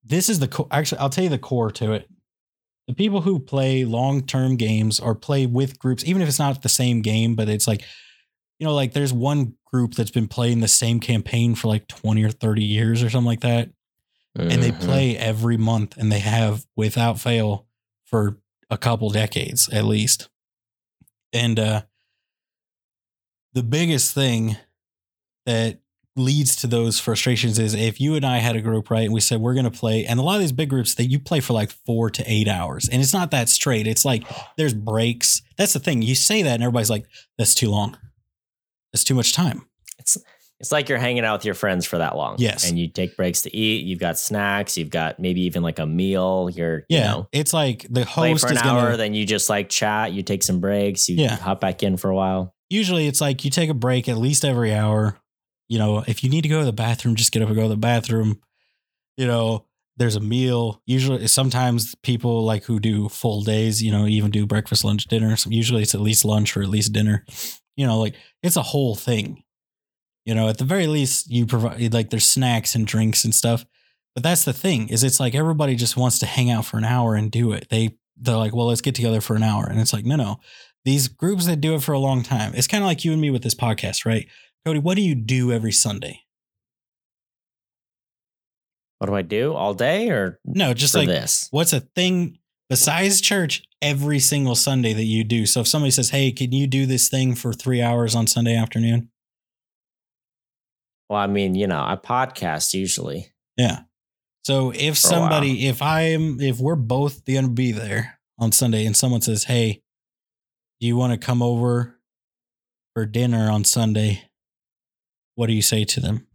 [SPEAKER 2] this is the co- actually i'll tell you the core to it the people who play long-term games or play with groups even if it's not the same game but it's like you know like there's one group that's been playing the same campaign for like 20 or 30 years or something like that and they
[SPEAKER 1] Mhm.
[SPEAKER 2] play every month and they have without fail for a couple decades at least and uh the biggest thing that leads to those frustrations is if you and I had a group right and we said we're going to play and a lot of these big groups that you play for like 4 to 8 hours and it's not that straight it's like there's breaks that's the thing you say that and everybody's like that's too long that's too much time
[SPEAKER 1] It's it's like you're hanging out with your friends for that long.
[SPEAKER 2] Yes.
[SPEAKER 1] And you take breaks to eat. You've got snacks. You've got maybe even like a meal. You're
[SPEAKER 2] yeah
[SPEAKER 1] you know
[SPEAKER 2] it's like the
[SPEAKER 1] play
[SPEAKER 2] host
[SPEAKER 1] for an
[SPEAKER 2] is
[SPEAKER 1] hour.
[SPEAKER 2] to
[SPEAKER 1] Then you just like chat. You take some breaks. You
[SPEAKER 2] Yeah.
[SPEAKER 1] hop back in for a while.
[SPEAKER 2] usually it's like you take a break at least every hour. You know, if you need to go to the bathroom, just get up and go to the bathroom. You know, there's a meal. Usually, sometimes people like who do full days, you know, even do breakfast, lunch, dinner. So usually it's at least lunch or at least dinner. You know, like it's a whole thing. You know, at the very least, you provide like there's snacks and drinks and stuff. But that's the thing is it's like everybody just wants to hang out for an hour and do it. They they're like, well, let's get together for an hour, and it's like, no, no these groups that do it for a long time. It's kind of like you and me with this podcast, right? Cody, what do you do every Sunday?
[SPEAKER 1] What do I do all day or
[SPEAKER 2] No, just like
[SPEAKER 1] this?
[SPEAKER 2] what's a thing besides church every single Sunday that you do? So if somebody says, "Hey, can you do this thing for 3 hours on Sunday afternoon?"
[SPEAKER 1] Well, I mean, you know, I podcast usually.
[SPEAKER 2] Yeah. So if
[SPEAKER 1] For a while.
[SPEAKER 2] somebody if I'm if we're both to be there on Sunday and someone says, "Hey, do you want to come over for dinner on Sunday?" What do you say to them?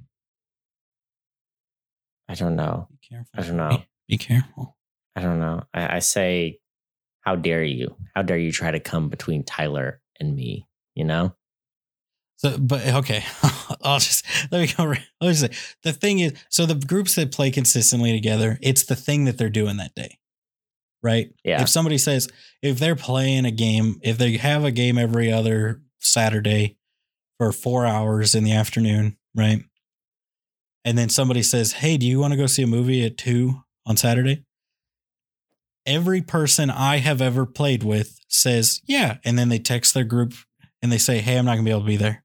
[SPEAKER 1] I don't know.
[SPEAKER 2] Be careful.
[SPEAKER 1] I don't know.
[SPEAKER 2] Be careful.
[SPEAKER 1] I don't know. I, I say, how dare you? How dare you try to come between Tyler and me? You know?
[SPEAKER 2] So, but okay, I'll just let me go. Let me just say the thing is, so the groups that play consistently together, it's the thing that they're doing that day. right?
[SPEAKER 1] Yeah.
[SPEAKER 2] If somebody says if they're playing a game, if they have a game every other Saturday for four hours in the afternoon, right? And then somebody says, Hey, do you want to go see a movie at two on Saturday? Every person I have ever played with says, Yeah. And then they text their group and they say, Hey, I'm not going to be able to be there.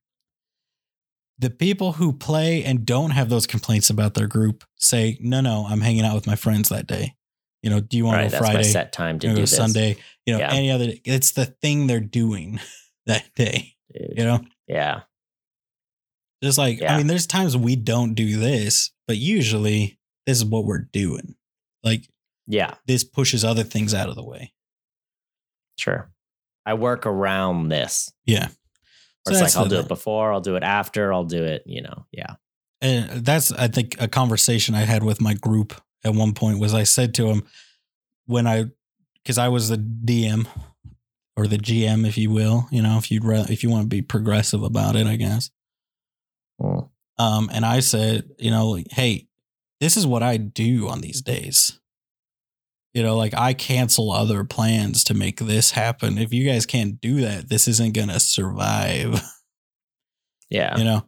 [SPEAKER 2] The people who play and don't have those complaints about their group say, No, no, I'm hanging out with my friends that day. You know, do you want
[SPEAKER 1] right.
[SPEAKER 2] to go Friday?
[SPEAKER 1] set time to do this.
[SPEAKER 2] Sunday, you know,
[SPEAKER 1] Yeah.
[SPEAKER 2] any other. It's the thing they're doing that day.
[SPEAKER 1] dude.
[SPEAKER 2] You know,
[SPEAKER 1] Yeah.
[SPEAKER 2] Just like
[SPEAKER 1] Yeah.
[SPEAKER 2] I mean, there's times we don't do this, but usually this is what we're doing. Like
[SPEAKER 1] Yeah.
[SPEAKER 2] this pushes other things out of the way.
[SPEAKER 1] Sure. I work around this.
[SPEAKER 2] Yeah. So
[SPEAKER 1] it's like I'll do it before, I'll do it after, I'll do it, you know. Yeah.
[SPEAKER 2] And that's I think a conversation I had with my group at one point was I said to him when I because I was the DM or the GM, if you will, you know, if you'd re- if you want to be progressive about it, I guess. Um, and I said, you know, hey, this is what I do on these days. You know, like I cancel other plans to make this happen. If you guys can't do that, this isn't gonna survive.
[SPEAKER 1] Yeah.
[SPEAKER 2] You know.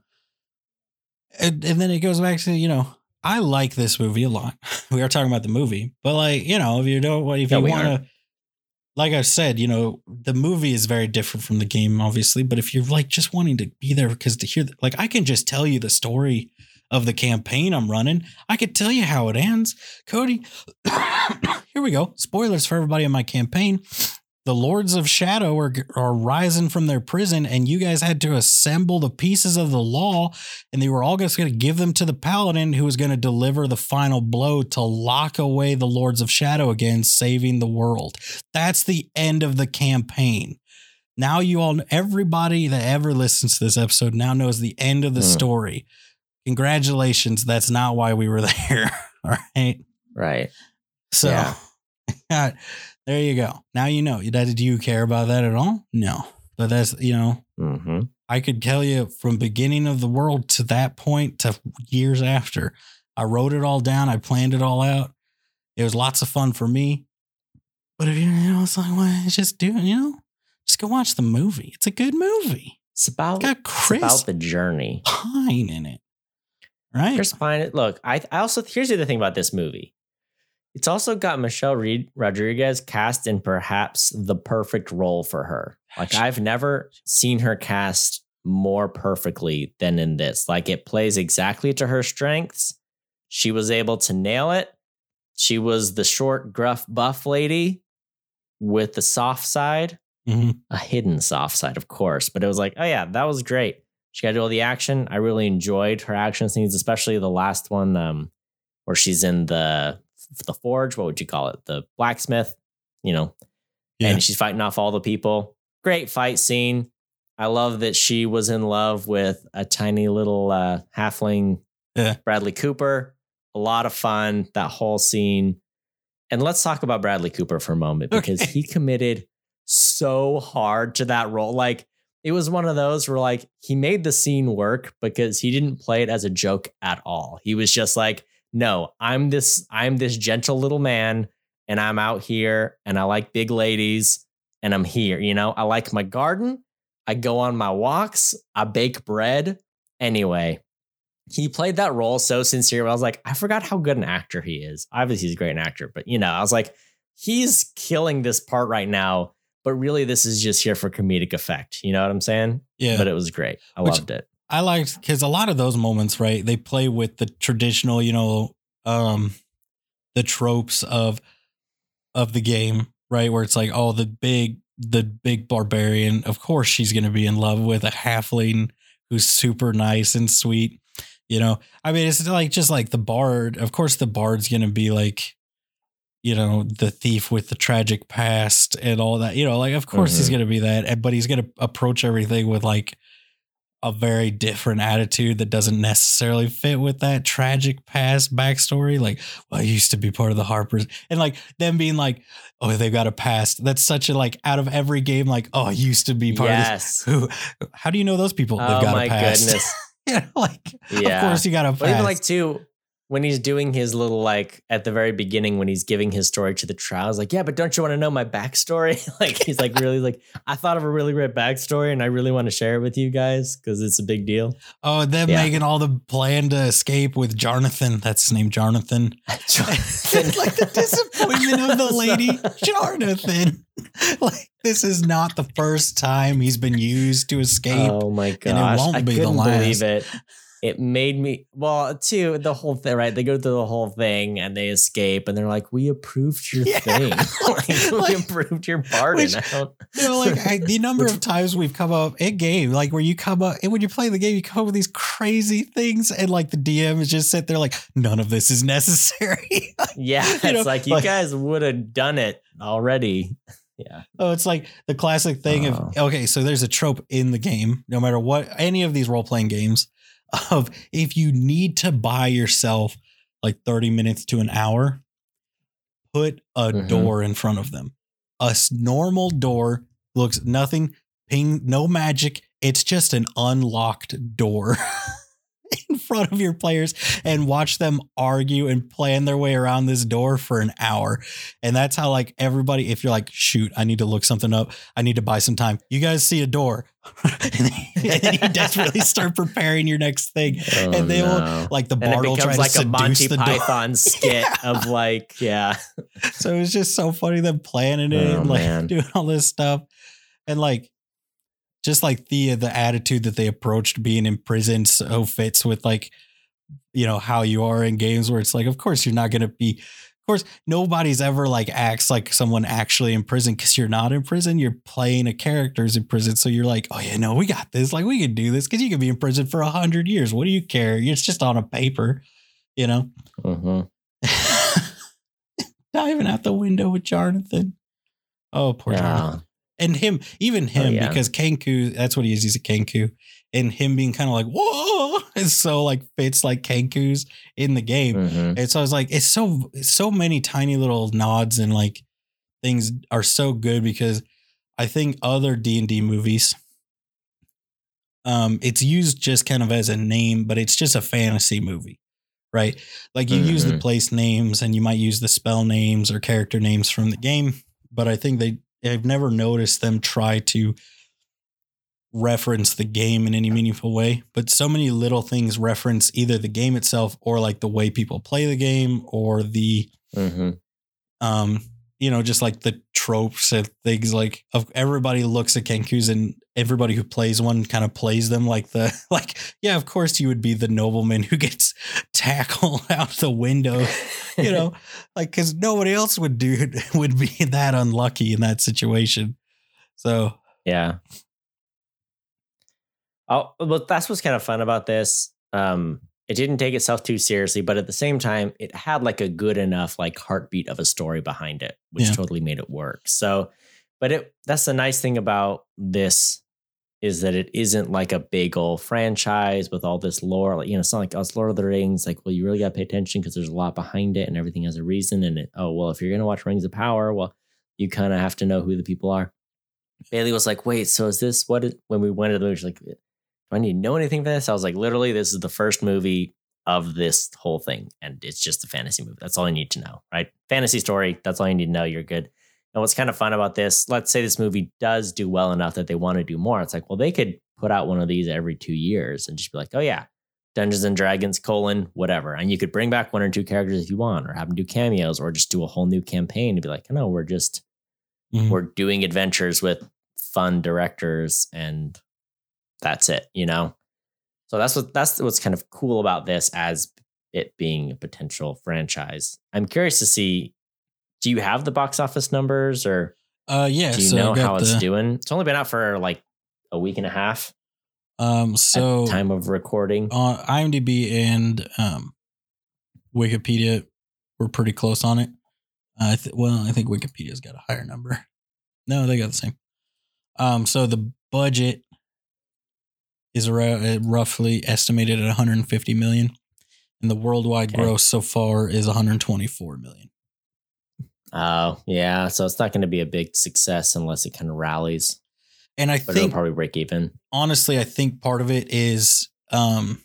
[SPEAKER 2] And, and then it goes back to, you know, I like this movie a lot. We are talking about the movie, but like, you know, if you don't what if
[SPEAKER 1] No,
[SPEAKER 2] you want to like I said, you know, the movie is very different from the game, obviously. But if you're like just wanting to be there because to hear, the, like, I can just tell you the story of the campaign I'm running. I could tell you how it ends. Cody, here we go. Spoilers for everybody in my campaign. The Lords of Shadow are, are rising from their prison, and you guys had to assemble the pieces of the law, and they were all just going to give them to the Paladin, who was going to deliver the final blow to lock away the Lords of Shadow again, saving the world. That's the end of the campaign. Now you all, everybody that ever listens to this episode now knows the end of the
[SPEAKER 1] Hmm.
[SPEAKER 2] story. Congratulations. That's not why we were there. All right.
[SPEAKER 1] Right.
[SPEAKER 2] So
[SPEAKER 1] Yeah.
[SPEAKER 2] there you go. Now you know. That- Do you care about that at all? No. But that's, you know,
[SPEAKER 1] Mm-hmm.
[SPEAKER 2] I could tell you from beginning of the world to that point to years after. I wrote it all down. I planned it all out. It was lots of fun for me. But if you, you know, it's like, well, it's just do it, you know, just go watch the movie. It's a good movie.
[SPEAKER 1] It's about,
[SPEAKER 2] It's got
[SPEAKER 1] it's about the journey.
[SPEAKER 2] Pine in it. Right?
[SPEAKER 1] Chris Pine. Look, I, I also here's the other thing about this movie. It's also got Michelle Reed Rodriguez cast in perhaps the perfect role for her. Like I've never seen her cast more perfectly than in this. Like it plays exactly to her strengths. She was able to nail it. She was the short, gruff, buff lady with the soft side
[SPEAKER 2] Mhm.
[SPEAKER 1] a hidden soft side, of course. But it was like, oh yeah, that was great. She got to do all the action. I really enjoyed her action scenes, especially the last one um, where she's in the the forge. What would you call it? The blacksmith. You know,
[SPEAKER 2] Yeah.
[SPEAKER 1] and she's fighting off all the people. Great fight scene. I love that she was in love with a tiny little uh, halfling,
[SPEAKER 2] Yeah.
[SPEAKER 1] Bradley Cooper. A lot of fun that whole scene. And let's talk about Bradley Cooper for a moment because
[SPEAKER 2] Okay.
[SPEAKER 1] he committed so hard to that role. Like it was one of those where like he made the scene work because he didn't play it as a joke at all. He was just like, "No, I'm this I'm this gentle little man and I'm out here and I like big ladies and I'm here, you know? I like my garden. I go on my walks, I bake bread. Anyway, he played that role so sincere. I was like, I forgot how good an actor he is. Obviously, he's a great actor, but you know, I was like, he's killing this part right now. But really, this is just here for comedic effect. You know what I'm saying?
[SPEAKER 2] yeah.
[SPEAKER 1] But it was great. I
[SPEAKER 2] Which-
[SPEAKER 1] loved it.
[SPEAKER 2] I liked because a lot of those moments, right? They play with the traditional, you know, um, the tropes of of the game, right? Where it's like, oh, the big, the big barbarian. Of course, she's going to be in love with a halfling who's super nice and sweet. You know, I mean, it's like just like the bard. Of course, the bard's going to be like, you know, the thief with the tragic past and all that. You know, like of course he's
[SPEAKER 1] Mhm.
[SPEAKER 2] going to be that, but he's going to approach everything with like a very different attitude that doesn't necessarily fit with that tragic past backstory. Like, well, I used to be part of the Harpers, and like them being like, oh, they've got a past. That's such a like out of every game. Like, oh, I used to be part
[SPEAKER 1] Yes.
[SPEAKER 2] of this. Who? How do you know those people?
[SPEAKER 1] Oh
[SPEAKER 2] they've got
[SPEAKER 1] my
[SPEAKER 2] a past.
[SPEAKER 1] goodness.
[SPEAKER 2] yeah, like
[SPEAKER 1] Yeah.
[SPEAKER 2] of course you got a
[SPEAKER 1] But even like too, when he's doing his little like at the very beginning when he's giving his story to the trial, trials, like, yeah, but don't you want to know my backstory? like he's like really like I thought of a really great backstory and I really want to share it with you guys because it's a big deal.
[SPEAKER 2] Oh, them
[SPEAKER 1] Yeah.
[SPEAKER 2] making all the plan to escape with Jonathan. That's his name, Jonathan. like the disappointment of the lady, Jonathan. like this is not the first time he's been used to escape.
[SPEAKER 1] Oh my
[SPEAKER 2] it
[SPEAKER 1] gosh.
[SPEAKER 2] won't
[SPEAKER 1] I
[SPEAKER 2] be
[SPEAKER 1] couldn't believe
[SPEAKER 2] last.
[SPEAKER 1] it. It made me well, too, the whole thing, right? They go through the whole thing and they escape and they're like, We approved your
[SPEAKER 2] Yeah.
[SPEAKER 1] thing. like, we approved your pardon.
[SPEAKER 2] Which- You know, like I, the number
[SPEAKER 1] Which-
[SPEAKER 2] of times we've come up in game, like where you come up and when you play the game, you come up with these crazy things, and like the DM is just sit there like, none of this is necessary.
[SPEAKER 1] yeah, it's
[SPEAKER 2] know,
[SPEAKER 1] like you
[SPEAKER 2] like-
[SPEAKER 1] guys would have done it already. Yeah.
[SPEAKER 2] Oh, it's like the classic thing
[SPEAKER 1] Oh.
[SPEAKER 2] of okay, so there's a trope in the game, no matter what any of these role playing games, of if you need to buy yourself like 30 minutes to an hour, put a
[SPEAKER 1] Mhm.
[SPEAKER 2] door in front of them. A normal door looks nothing, ping, no magic. It's just an unlocked door. In front of your players and watch them argue and plan their way around this door for an hour. And that's how like everybody, if you're like, shoot, I need to look something up. I need to buy some time. You guys see a door. and then you desperately start preparing your next thing.
[SPEAKER 1] Oh,
[SPEAKER 2] and they will like the bard will try
[SPEAKER 1] becomes
[SPEAKER 2] to
[SPEAKER 1] like a Monty
[SPEAKER 2] seduce the door.
[SPEAKER 1] Python skit
[SPEAKER 2] Yeah.
[SPEAKER 1] of like, yeah.
[SPEAKER 2] So it was just so funny them planning it,
[SPEAKER 1] Oh,
[SPEAKER 2] and, like
[SPEAKER 1] man.
[SPEAKER 2] doing all this stuff, and like just like the the attitude that they approached being in prison so fits with like you know how you are in games where it's like, of course you're not gonna be. Of course, nobody's ever like acts like someone actually in prison because you're not in prison. You're playing a character's in prison, so you're like, oh yeah, no, we got this. Like we can do this because you can be in prison for a hundred years. What do you care? It's just on a paper, you know.
[SPEAKER 1] Mhm.
[SPEAKER 2] diving out the window with Jonathan. Oh, poor
[SPEAKER 1] Yeah.
[SPEAKER 2] Jonathan. And him, even him,
[SPEAKER 1] Oh, yeah.
[SPEAKER 2] because Kenku, that's what he is. He's a Kenku. And him being kind of like, whoa, is so like fits like Kenku's in the game.
[SPEAKER 1] Mhm.
[SPEAKER 2] And so I was like, it's so so many tiny little nods and like things are so good because I think other D and D movies, um, it's used just kind of as a name, but it's just a fantasy movie, right? Like you use the
[SPEAKER 1] Mhm.
[SPEAKER 2] place names and you might use the spell names or character names from the game, but I think they I've never noticed them try to reference the game in any meaningful way. But so many little things reference either the game itself or like the way people play the game or the
[SPEAKER 1] Mhm.
[SPEAKER 2] um you know just like the tropes and things like of everybody looks at kenkus and everybody who plays one kind of plays them like the like yeah of course you would be the nobleman who gets tackled out the window you know like because nobody else would do would be that unlucky in that situation so
[SPEAKER 1] Yeah. Oh, well, that's what's kind of fun about this. Um, it didn't take itself too seriously, but at the same time, it had like a good enough like heartbeat of a story behind it, which
[SPEAKER 2] Yeah.
[SPEAKER 1] totally made it work. So, but it that's the nice thing about this is that it isn't like a big old franchise with all this lore. Like, you know, it's not like oh, us Lord of the Rings. Like, well, you really got to pay attention because there's a lot behind it and everything has a reason. And it, oh, well, if you're gonna watch Rings of Power, well, you kind of have to know who the people are. Bailey was like, wait, so is this what is, when we went to the movie, like, do I need to know anything for this? I was like, literally, this is the first movie of this whole thing. And it's just a fantasy movie. That's all I need to know, right? Fantasy story. That's all you need to know. You're good. And what's kind of fun about this, let's say this movie does do well enough that they want to do more. It's like, well, they could put out one of these every two years and just be like, oh, yeah, Dungeons and Dragons, colon, whatever. And you could bring back one or two characters if you want, or have them do cameos, or just do a whole new campaign to be like, no, we're just
[SPEAKER 2] Mhm.
[SPEAKER 1] we're doing adventures with fun directors and that's it you know so that's what that's what's kind of cool about this as it being a potential franchise i'm curious to see do you have the box office numbers or
[SPEAKER 2] uh yeah
[SPEAKER 1] do you
[SPEAKER 2] so
[SPEAKER 1] know how it's
[SPEAKER 2] the-
[SPEAKER 1] doing it's only been out for like a week and a half
[SPEAKER 2] um so
[SPEAKER 1] time of recording
[SPEAKER 2] on IMDb and um, Wikipedia were pretty close on it. I th- well, I think Wikipedia's got a higher number. No, they got the same. Um, so the budget is uh, roughly estimated at 150 million, and the worldwide
[SPEAKER 1] Okay.
[SPEAKER 2] gross so far is 124 million.
[SPEAKER 1] oh yeah so it's not going to be a big success unless it kind of rallies
[SPEAKER 2] And I
[SPEAKER 1] but it'll
[SPEAKER 2] think
[SPEAKER 1] probably break even
[SPEAKER 2] honestly, I think part of it is um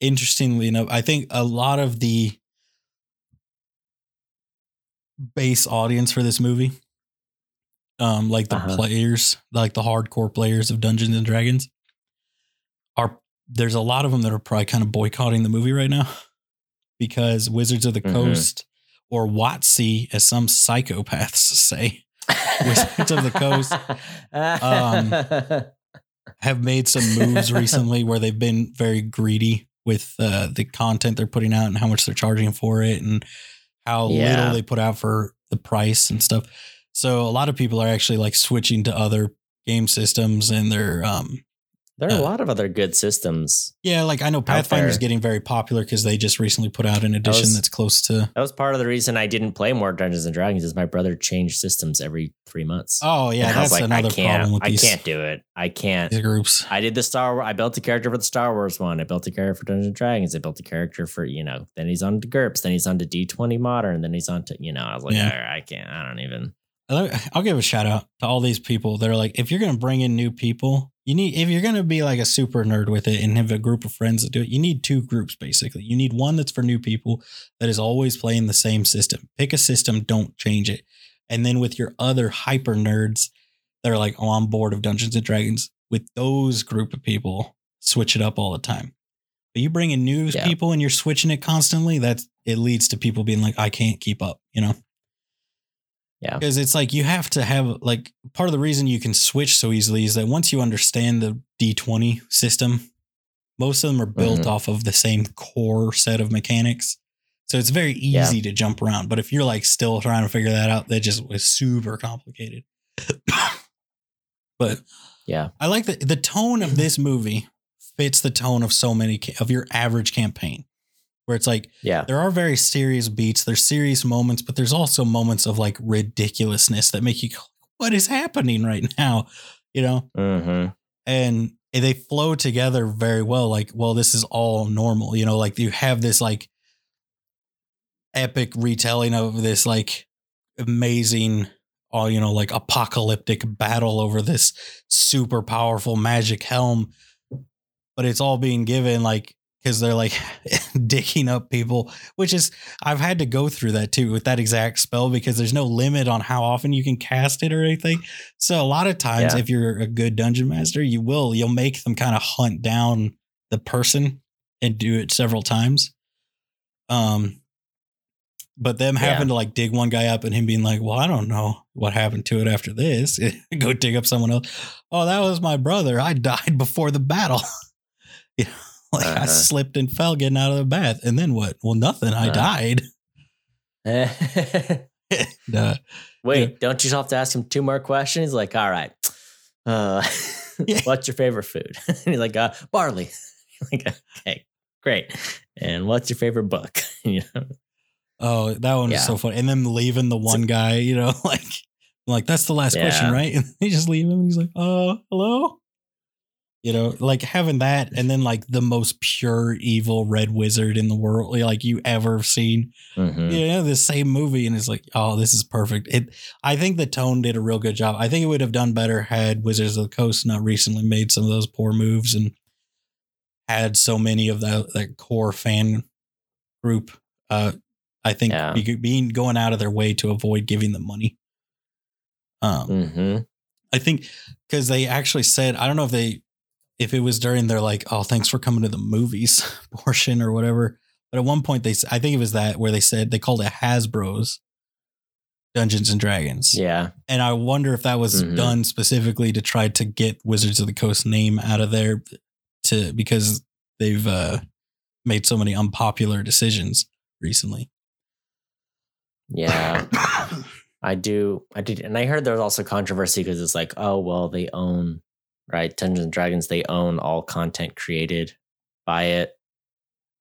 [SPEAKER 2] interestingly enough, I think a lot of the base audience for this movie, um, like the
[SPEAKER 1] Uh-huh.
[SPEAKER 2] players, like the hardcore players of Dungeons and Dragons, there's a lot of them that are probably kind of boycotting the movie right now because Wizards of the
[SPEAKER 1] Mhm.
[SPEAKER 2] Coast or WotC, as some psychopaths say, Wizards of the Coast, um, have made some moves recently where they've been very greedy with uh, the content they're putting out and how much they're charging for it and how
[SPEAKER 1] Yeah.
[SPEAKER 2] little they put out for the price and stuff. So a lot of people are actually like switching to other game systems and they're um
[SPEAKER 1] there are a
[SPEAKER 2] uh,
[SPEAKER 1] lot of other good systems.
[SPEAKER 2] yeah like I know Pathfinder
[SPEAKER 1] is
[SPEAKER 2] getting very popular because they just recently put out an edition
[SPEAKER 1] was-
[SPEAKER 2] that's close to
[SPEAKER 1] That was part of the reason I didn't play more Dungeons and Dragons. Is my brother changed systems every three months.
[SPEAKER 2] oh yeah
[SPEAKER 1] And I
[SPEAKER 2] that's
[SPEAKER 1] like,
[SPEAKER 2] another
[SPEAKER 1] I can't,
[SPEAKER 2] problem with
[SPEAKER 1] I
[SPEAKER 2] these,
[SPEAKER 1] can't do it. I can't.
[SPEAKER 2] these groups.
[SPEAKER 1] I did the Star Wars. I built a character for the Star Wars one. I built a character for Dungeons and Dragons. I built a character for you know. Then he's on to GURPS. Then he's on to D twenty Modern. Then he's on to you know. I was like,
[SPEAKER 2] Yeah.
[SPEAKER 1] "All right, I can't. I don't even.
[SPEAKER 2] I'll give a shout out to all these people that are like, if you're going to bring in new people, you need, if you're going to be like a super nerd with it and have a group of friends that do it, you need two groups basically. You need one that's for new people that is always playing the same system. Pick a system, don't change it. And then with your other hyper nerds that are like, oh, I'm bored of Dungeons and Dragons, with those group of people, switch it up all the time. But you bring in new
[SPEAKER 1] Yeah.
[SPEAKER 2] people and you're switching it constantly, that's, it leads to people being like, I can't keep up, you know?
[SPEAKER 1] Yeah.
[SPEAKER 2] because it's like you have to have like part of the reason you can switch so easily is that once you understand the D20 system, most of them are built
[SPEAKER 1] Mhm.
[SPEAKER 2] off of the same core set of mechanics. So it's very easy to jump around. But if you're like still trying to figure that out, that just was super complicated. but
[SPEAKER 1] Yeah.
[SPEAKER 2] I like the the tone of this movie fits the tone of so many of your average campaign, where it's like
[SPEAKER 1] Yeah.
[SPEAKER 2] there are very serious beats, there's serious moments, but there's also moments of like ridiculousness that make you go, what is happening right now? You know?
[SPEAKER 1] Mm-hmm.
[SPEAKER 2] And they flow together very well. Like, well, this is all normal, you know, like you have this like epic retelling of this like amazing all you know like apocalyptic battle over this super powerful magic helm but it's all being given like because they're like digging up people which is i've had to go through that too with that exact spell because there's no limit on how often you can cast it or anything so a lot of times
[SPEAKER 1] Yeah.
[SPEAKER 2] if you're a good dungeon master you will you'll make them kind of hunt down the person and do it several times um but them
[SPEAKER 1] Yeah.
[SPEAKER 2] having to like dig one guy up and him being like, "Well, I don't know what happened to it after this." Go dig up someone else. Oh, that was my brother. I died before the battle. you like I
[SPEAKER 1] Uh-huh.
[SPEAKER 2] slipped and fell getting out of the bath, and then what? Well, nothing. I
[SPEAKER 1] Uh.
[SPEAKER 2] died. Uh,
[SPEAKER 1] Wait, don't you have to ask him two more questions? He's like, all right. Uh,
[SPEAKER 2] Yeah.
[SPEAKER 1] what's your favorite food? and he's like, uh, barley. like, okay, great. And what's your favorite book? you know?
[SPEAKER 2] oh, that one
[SPEAKER 1] Yeah.
[SPEAKER 2] is so funny. And then leaving the one guy, you know, like, like that's the last question, right? And they just leave him. And he's like, "Uh, hello." You know, like having that, and then like the most pure evil red wizard in the world, like you ever seen.
[SPEAKER 1] Mhm.
[SPEAKER 2] you know, the same movie, and it's like, oh, this is perfect. It, I think the tone did a real good job. I think it would have done better had Wizards of the Coast not recently made some of those poor moves and had so many of that that core fan group. Uh, I think
[SPEAKER 1] Yeah.
[SPEAKER 2] be- being going out of their way to avoid giving them money. Um,
[SPEAKER 1] Mhm.
[SPEAKER 2] I think because they actually said, I don't know if they, if it was during their like, oh, thanks for coming to the movies portion or whatever. But at one point, they, I think it was that where they said they called it Hasbro's Dungeons and Dragons.
[SPEAKER 1] Yeah.
[SPEAKER 2] And I wonder if that was
[SPEAKER 1] Mhm.
[SPEAKER 2] done specifically to try to get Wizards of the Coast name out of there to, because they've uh, made so many unpopular decisions recently.
[SPEAKER 1] Yeah. I do. I did. And I heard there was also controversy because it's like, oh, well, they own, right? Dungeons and Dragons, they own all content created by it.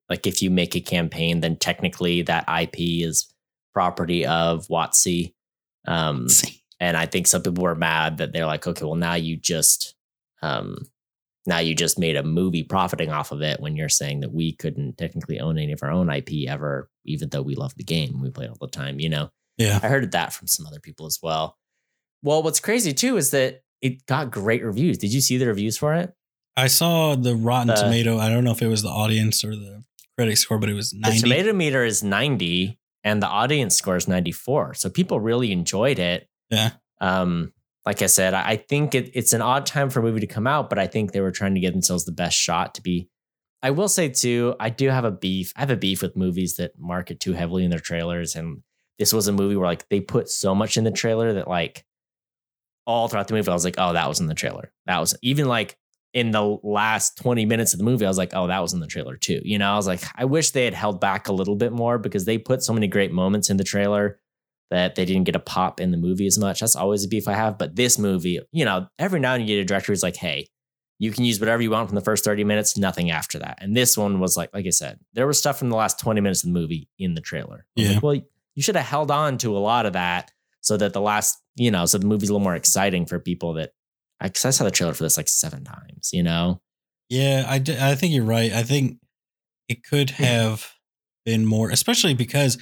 [SPEAKER 1] Like if you make a campaign, then technically that IP is property of WotC. Um, and I think some people were mad that they're like, okay, well, now you just, um, now you just made a movie profiting off of it when you're saying that we couldn't technically own any of our own IP ever, even though we love the game. We play it all the time, you know?
[SPEAKER 2] yeah.
[SPEAKER 1] I heard that from some other people as well. Well, what's crazy too is that it got great reviews. Did you see the reviews for it?
[SPEAKER 2] I saw the Rotten
[SPEAKER 1] The-
[SPEAKER 2] Tomato. I don't know if it was the audience or the critic score, but it was 90.
[SPEAKER 1] The tomato meter is 90 and the audience score is 94. So people really enjoyed it.
[SPEAKER 2] Yeah.
[SPEAKER 1] Um, like I said, I think it, it's an odd time for a movie to come out, but I think they were trying to give themselves the best shot to be. I will say too, I do have a beef. I have a beef with movies that market too heavily in their trailers, and this was a movie where like they put so much in the trailer that like all throughout the movie, I was like, oh, that was in the trailer. That was even like in the last 20 minutes of the movie, I was like, oh, that was in the trailer too. You know, I was like, I wish they had held back a little bit more because they put so many great moments in the trailer that they didn't get a pop in the movie as much. That's always a beef I have. But this movie, you know, every now and then you get a director who's like, hey, you can use whatever you want from the first 30 minutes, nothing after that. And this one was like, like I said, there was stuff from the last 20 minutes of the movie in the trailer.
[SPEAKER 2] Yeah.
[SPEAKER 1] Like, well, you should have held on to a lot of that so that the last, you know, so the movie's a little more exciting for people that, because I saw the trailer for this like seven times, you know?
[SPEAKER 2] Yeah, I, d- I think you're right. I think it could have been more, especially because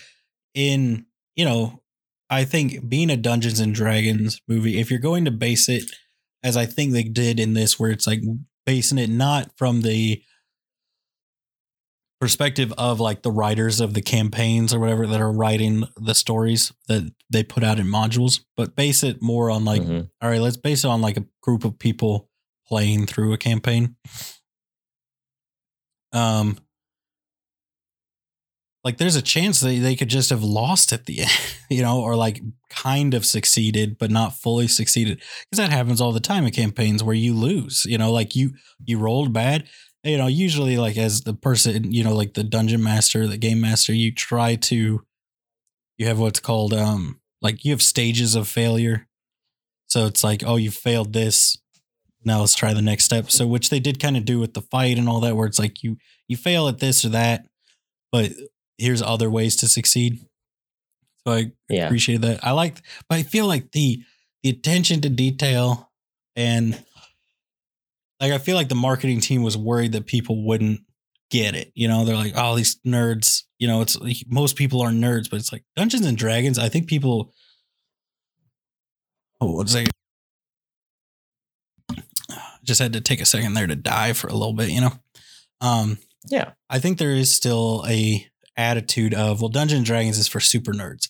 [SPEAKER 2] in, you know, I think being a Dungeons and Dragons movie, if you're going to base it as I think they did in this, where it's like basing it not from the perspective of like the writers of the campaigns or whatever that are writing the stories that they put out in modules, but base it more on like
[SPEAKER 1] Mhm.
[SPEAKER 2] all right, let's base it on like a group of people playing through a campaign. Um, like there's a chance that they could just have lost at the end, you know, or like kind of succeeded, but not fully succeeded. Because that happens all the time in campaigns where you lose, you know, like you you rolled bad. You know, usually like as the person, you know, like the dungeon master, the game master, you try to you have what's called um like you have stages of failure. So it's like, oh, you failed this. Now let's try the next step. So which they did kind of do with the fight and all that, where it's like you you fail at this or that, but here's other ways to succeed. So I
[SPEAKER 1] Yeah.
[SPEAKER 2] appreciate that. I like, but I feel like the the attention to detail and like I feel like the marketing team was worried that people wouldn't get it. You know, they're like, oh, these nerds. You know, it's like, most people are nerds, but it's like Dungeons and Dragons. I think people. Oh, what's that? Just had to take a second there to die for a little bit. You know, um,
[SPEAKER 1] Yeah.
[SPEAKER 2] I think there is still a attitude of well, Dungeons and Dragons is for super nerds,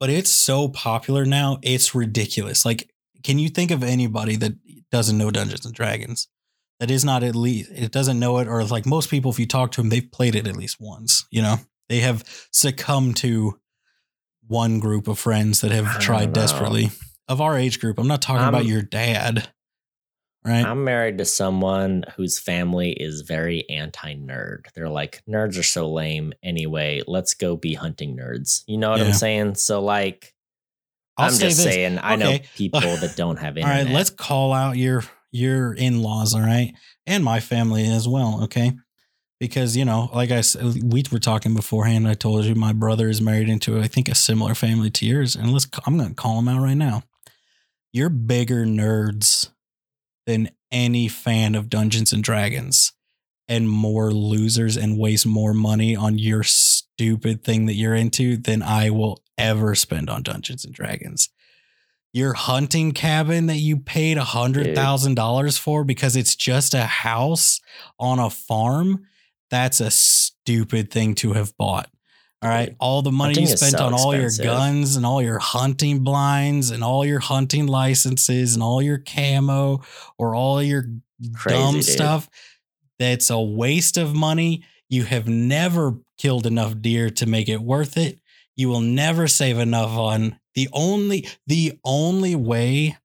[SPEAKER 2] but it's so popular now, it's ridiculous. Like, can you think of anybody that doesn't know Dungeons and Dragons? That is not at least it doesn't know it, or like most people, if you talk to them, they've played it at least once. You know, they have succumbed to one group of friends that have tried
[SPEAKER 1] know.
[SPEAKER 2] desperately of our age group. I'm not talking
[SPEAKER 1] I'm-
[SPEAKER 2] about your dad, right?
[SPEAKER 1] I'm married to someone whose family is very anti nerd. They're like, nerds are so lame anyway. Let's go be hunting nerds. You know what
[SPEAKER 2] Yeah.
[SPEAKER 1] I'm saying? So, like, I'm
[SPEAKER 2] say
[SPEAKER 1] just
[SPEAKER 2] this.
[SPEAKER 1] saying, I know people that don't have
[SPEAKER 2] All
[SPEAKER 1] internet.
[SPEAKER 2] right, let's call out your your in laws, all right, and my family as well, okay? Because you know, like I said, we were talking beforehand. I told you my brother is married into I think a similar family to yours, and let's I'm to call him out right now. You're bigger nerds than any fan of Dungeons and Dragons, and more losers and waste more money on your stupid thing that you're into than I will ever spend on Dungeons and Dragons your hunting cabin that you paid a hundred thousand dollars for because it's just a house on a farm. That's a stupid thing to have bought. All right. All the money you
[SPEAKER 1] hunting is
[SPEAKER 2] spent
[SPEAKER 1] so
[SPEAKER 2] on all your guns and all your hunting blinds and all your hunting licenses and all your camo or all your
[SPEAKER 1] Crazy,
[SPEAKER 2] dumb
[SPEAKER 1] dude.
[SPEAKER 2] stuff. That's a waste of money. You have never killed enough deer to make it worth it. You will never save enough on the only the only way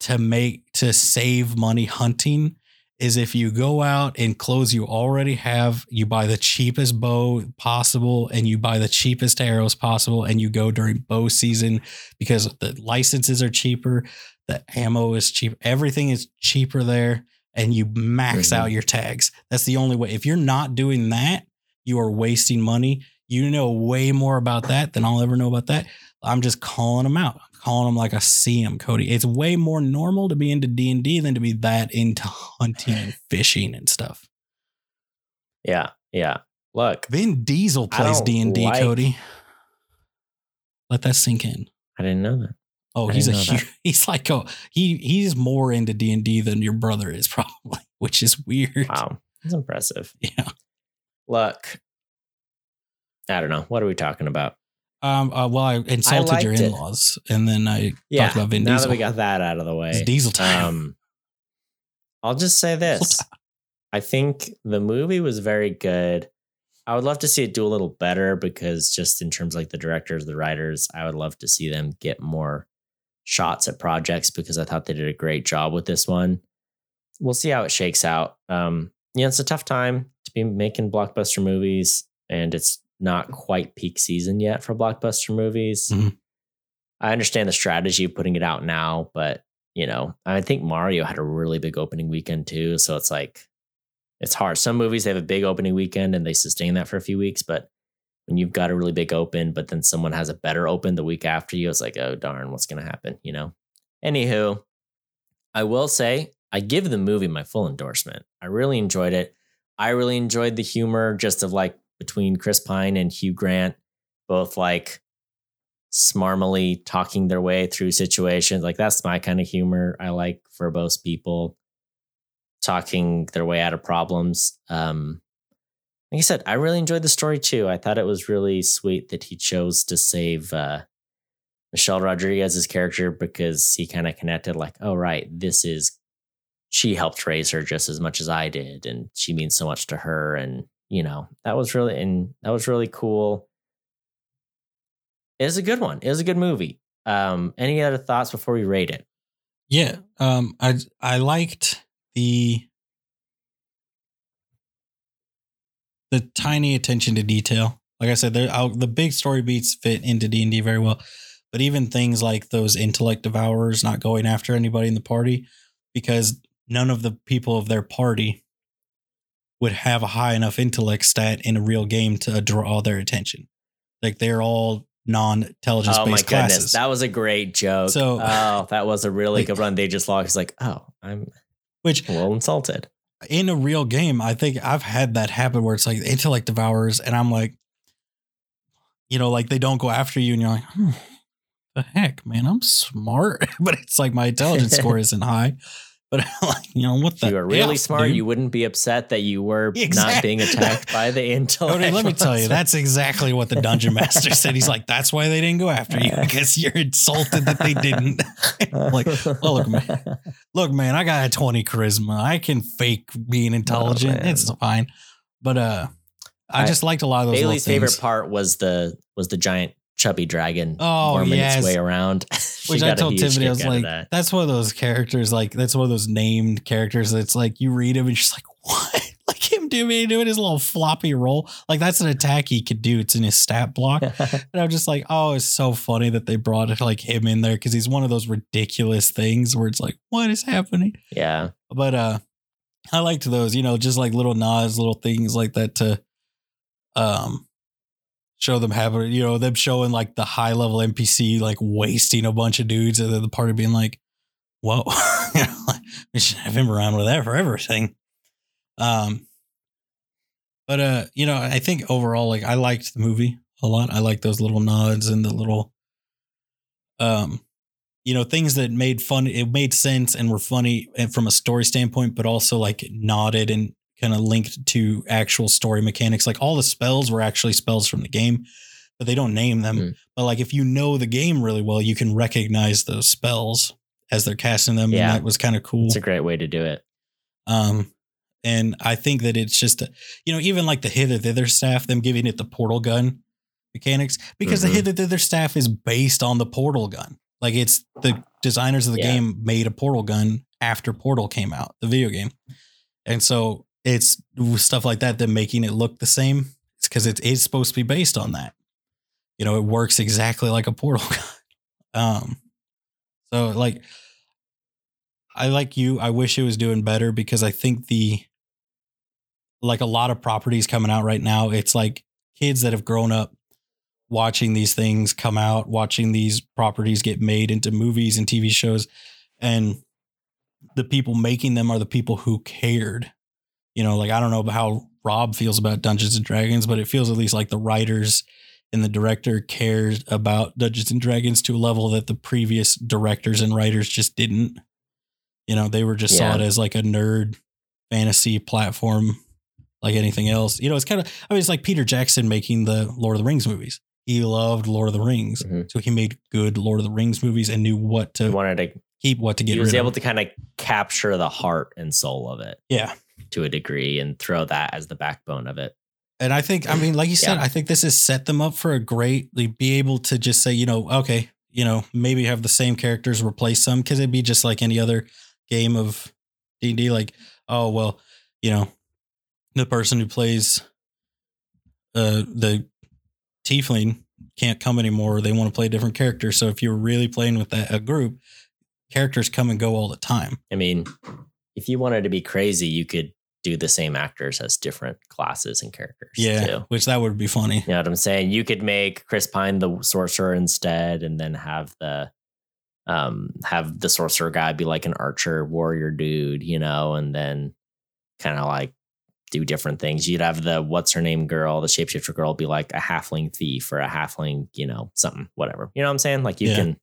[SPEAKER 2] to make to save money hunting is if you go out and clothes you already have, you buy the cheapest bow possible and you buy the cheapest arrows possible and you go during bow season because the licenses are cheaper, the ammo is cheap, everything is cheaper there and you max
[SPEAKER 1] Mhm.
[SPEAKER 2] out your tags. That's the only way. If you're not doing that, you are wasting money. You know way more about that than I'll ever know about that. I'm just calling them out, calling them like I see them, Cody. It's way more normal to be into D and D than to be that into hunting and fishing and stuff.
[SPEAKER 1] Yeah. Yeah. Look,
[SPEAKER 2] Vin Diesel plays D and D, Cody. Let that sink in.
[SPEAKER 1] I didn't know that.
[SPEAKER 2] Oh,
[SPEAKER 1] I
[SPEAKER 2] he's a huge, he's like a he he's more into D and D than your brother is probably. which is weird.
[SPEAKER 1] Wow, that's impressive.
[SPEAKER 2] Yeah.
[SPEAKER 1] Look, I don't know. What are we talking about?
[SPEAKER 2] Um. Uh, well, I insulted your in-laws, and then I
[SPEAKER 1] Yeah,
[SPEAKER 2] talked about Vin
[SPEAKER 1] now
[SPEAKER 2] Diesel.
[SPEAKER 1] that we got that out of the way,
[SPEAKER 2] It's Diesel time.
[SPEAKER 1] Um, I'll just say this: I think the movie was very good. I would love to see it do a little better because, just in terms of like the directors, the writers, I would love to see them get more shots at projects because I thought they did a great job with this one. We'll see how it shakes out. Um, yeah, it's a tough time to be making blockbuster movies, and it's not quite peak season yet for blockbuster movies.
[SPEAKER 2] Mhm.
[SPEAKER 1] I understand the strategy of putting it out now, but you know, I think Mario had a really big opening weekend too. So it's like, it's hard. Some movies they have a big opening weekend and they sustain that for a few weeks, but when you've got a really big open, but then someone has a better open the week after you, it's like, oh darn, what's going to happen? You know. Anywho, I will say I give the movie my full endorsement. I really enjoyed it. I really enjoyed the humor just of like between Chris Pine and Hugh Grant, both like smarmily talking their way through situations. Like that's my kind of humor I like both people talking their way out of problems. Um, like I said, I really enjoyed the story too. I thought it was really sweet that he chose to save uh, Michelle Rodriguez's character because he kind of connected, like, oh, right, this is she helped raise her just as much as I did, and she means so much to her. And you know, that was really and that was really cool. It was a good one. It was a good movie. Um, any other thoughts before we rate it?
[SPEAKER 2] Yeah. Um. I I liked the the tiny attention to detail. Like I said, there the big story beats fit into D and D very well, but even things like those intellect devourers not going after anybody in the party because none of the people of their party would have a high enough intellect stat in a real game to draw their attention. Like they're all non-intelligence
[SPEAKER 1] Oh my
[SPEAKER 2] based
[SPEAKER 1] goodness,
[SPEAKER 2] classes.
[SPEAKER 1] that was a great joke.
[SPEAKER 2] So-
[SPEAKER 1] oh, that was a really
[SPEAKER 2] Like-
[SPEAKER 1] good run. They just lost. It's like, oh, I'm
[SPEAKER 2] which
[SPEAKER 1] a little insulted.
[SPEAKER 2] in a real game, I think I've had that happen where it's like intellect devours, and I'm like, you know, like they don't go after you, and you're like, hmm, the heck, man, I'm smart, but it's like my intelligence score isn't high. But like, you know, what the
[SPEAKER 1] you were really
[SPEAKER 2] F,
[SPEAKER 1] smart,
[SPEAKER 2] dude?
[SPEAKER 1] you wouldn't be upset that you were not being attacked by the intellect.
[SPEAKER 2] Tony, let me tell you, that's exactly what the dungeon master said. He's like, that's why they didn't go after you because you're insulted that they didn't. like, well, look, man, look, man, I got a 20 charisma. I can fake being intelligent.
[SPEAKER 1] Oh,
[SPEAKER 2] it's fine. But uh I,
[SPEAKER 1] I-
[SPEAKER 2] just liked a lot of those.
[SPEAKER 1] Bailey's favorite part was the was the giant chubby dragon
[SPEAKER 2] Oh,
[SPEAKER 1] worming
[SPEAKER 2] yes.
[SPEAKER 1] its way around.
[SPEAKER 2] Which I told Tiffany, I was
[SPEAKER 1] kick out of
[SPEAKER 2] like,
[SPEAKER 1] that.
[SPEAKER 2] that's one of those characters, like that's one of those named characters that's like you read him and you're just like, what? Like him doing doing his little floppy roll. Like that's an attack he could do. It's in his stat block. And I'm just like, oh, it's so funny that they brought like him in there because he's one of those ridiculous things where it's like, what is happening?
[SPEAKER 1] yeah,
[SPEAKER 2] But uh I liked those, you know, just like little nods, little things like that to um show them having you know, them showing like the high level NPC like wasting a bunch of dudes and then the party being like, Whoa, you know, like, we should have him around with that for everything. Um but uh, you know, I think overall, like I liked the movie a lot. I like those little nods and the little um you know things that made fun it made sense and were funny and from a story standpoint but also like nodded and kind of linked to actual story mechanics like all the spells were actually spells from the game but they don't name them
[SPEAKER 1] Hmm.
[SPEAKER 2] but like if you know the game really well you can recognize those spells as they're casting them
[SPEAKER 1] Yeah.
[SPEAKER 2] and that was kind of cool
[SPEAKER 1] it's a great way to do it.
[SPEAKER 2] um, and I think that it's just, you know, even like the hither thither staff, them giving it the portal gun mechanics, because
[SPEAKER 1] Mhm.
[SPEAKER 2] the hither thither staff is based on the portal gun. Like it's the designers of the
[SPEAKER 1] Yeah.
[SPEAKER 2] game made a portal gun after Portal came out, the video game, and so it's stuff like that that making it look the same. It's because it is supposed to be based on that. You know, it works exactly like a portal gun. Um, so like I like you. I wish it was doing better because I think the like a lot of properties coming out right now, it's like kids that have grown up watching these things come out, watching these properties get made into movies and TV shows and the people making them are the people who cared. You know, like I don't know how Rob feels about Dungeons and Dragons, but it feels at least like the writers and the director cared about Dungeons and Dragons to a level that the previous directors and writers just didn't. You know, they were just saw it as like a nerd fantasy platform like anything else. You know, it's kind of I mean, it's like Peter Jackson making the Lord of the Rings movies. He loved Lord of the Rings,
[SPEAKER 1] Mhm.
[SPEAKER 2] so he made good Lord of the Rings movies and knew what
[SPEAKER 1] He
[SPEAKER 2] to
[SPEAKER 1] wanted to.
[SPEAKER 2] keep, what to get
[SPEAKER 1] He was able
[SPEAKER 2] of.
[SPEAKER 1] to kind of capture the heart and soul of it
[SPEAKER 2] yeah,
[SPEAKER 1] to a degree, and throw that as the backbone of it.
[SPEAKER 2] and I think I mean, like you said,
[SPEAKER 1] Yeah.
[SPEAKER 2] I think this has set them up for a great. Like, be able to just say, you know, okay, you know, maybe have the same characters replace some because it'd be just like any other game of D and D. Like, oh well, you know, the person who plays uh the tiefling can't come anymore. They want to play a different character. So if you're really playing with that a group, characters come and go all the time.
[SPEAKER 1] I mean, if you wanted to be crazy, you could do the same actors as different classes and characters.
[SPEAKER 2] Yeah,
[SPEAKER 1] too.
[SPEAKER 2] which that would be funny.
[SPEAKER 1] You know what I'm saying? You could make Chris Pine the sorcerer instead, and then have the um have the sorcerer guy be like an archer warrior dude, you know, and then kind of like do different things. You'd have the what's her name girl, the shapeshifter girl, be like a halfling thief or a halfling, you know, something, whatever. You know what I'm saying? Like you
[SPEAKER 2] Yeah.
[SPEAKER 1] can.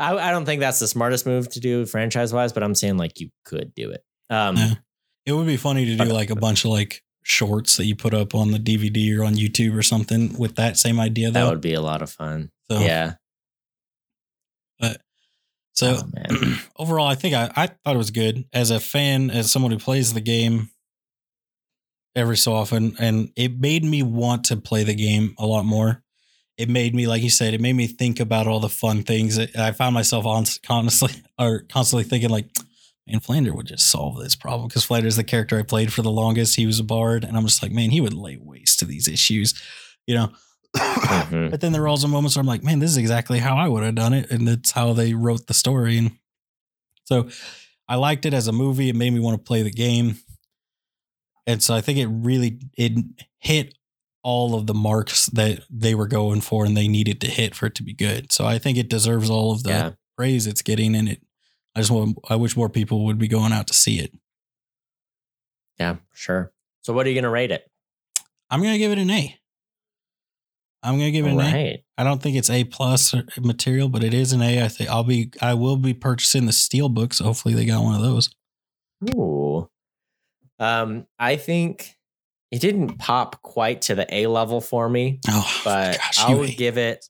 [SPEAKER 1] I, I don't think that's the smartest move to do franchise wise, but I'm saying like you could do it. Um,
[SPEAKER 2] Yeah. It would be funny to do like a bunch of like shorts that you put up on the DVD or on YouTube or something with that same idea
[SPEAKER 1] That
[SPEAKER 2] though.
[SPEAKER 1] would be a lot of fun.
[SPEAKER 2] so,
[SPEAKER 1] Yeah.
[SPEAKER 2] But so
[SPEAKER 1] Oh, man.
[SPEAKER 2] overall, I think I, I thought it was good as a fan, as someone who plays the game every so often, and it made me want to play the game a lot more. It made me, like you said, it made me think about all the fun things. that I found myself on honestly or constantly thinking like, man, Flander would just solve this problem because Flander's is the character I played for the longest. He was a bard, and I'm just like, man, he would lay waste to these issues, you know.
[SPEAKER 1] Mhm.
[SPEAKER 2] But then there are also moments where I'm like, man, this is exactly how I would have done it. And that's how they wrote the story. And so I liked it as a movie. It made me want to play the game. And so I think it really it hit all of the marks that they were going for and they needed to hit for it to be good. So I think it deserves all of the
[SPEAKER 1] Yeah.
[SPEAKER 2] praise it's getting. And it I just want I wish more people would be going out to see it.
[SPEAKER 1] Yeah, sure. So what are you gonna rate it?
[SPEAKER 2] I'm gonna give it an A. I'm gonna give it
[SPEAKER 1] All
[SPEAKER 2] an A.
[SPEAKER 1] right.
[SPEAKER 2] I don't think it's A plus material, but it is an A. I think I'll be I will be purchasing the steel books. hopefully they got one of those.
[SPEAKER 1] Ooh. Um, I think it didn't pop quite to the A level for me,
[SPEAKER 2] Oh,
[SPEAKER 1] but
[SPEAKER 2] gosh,
[SPEAKER 1] I would give it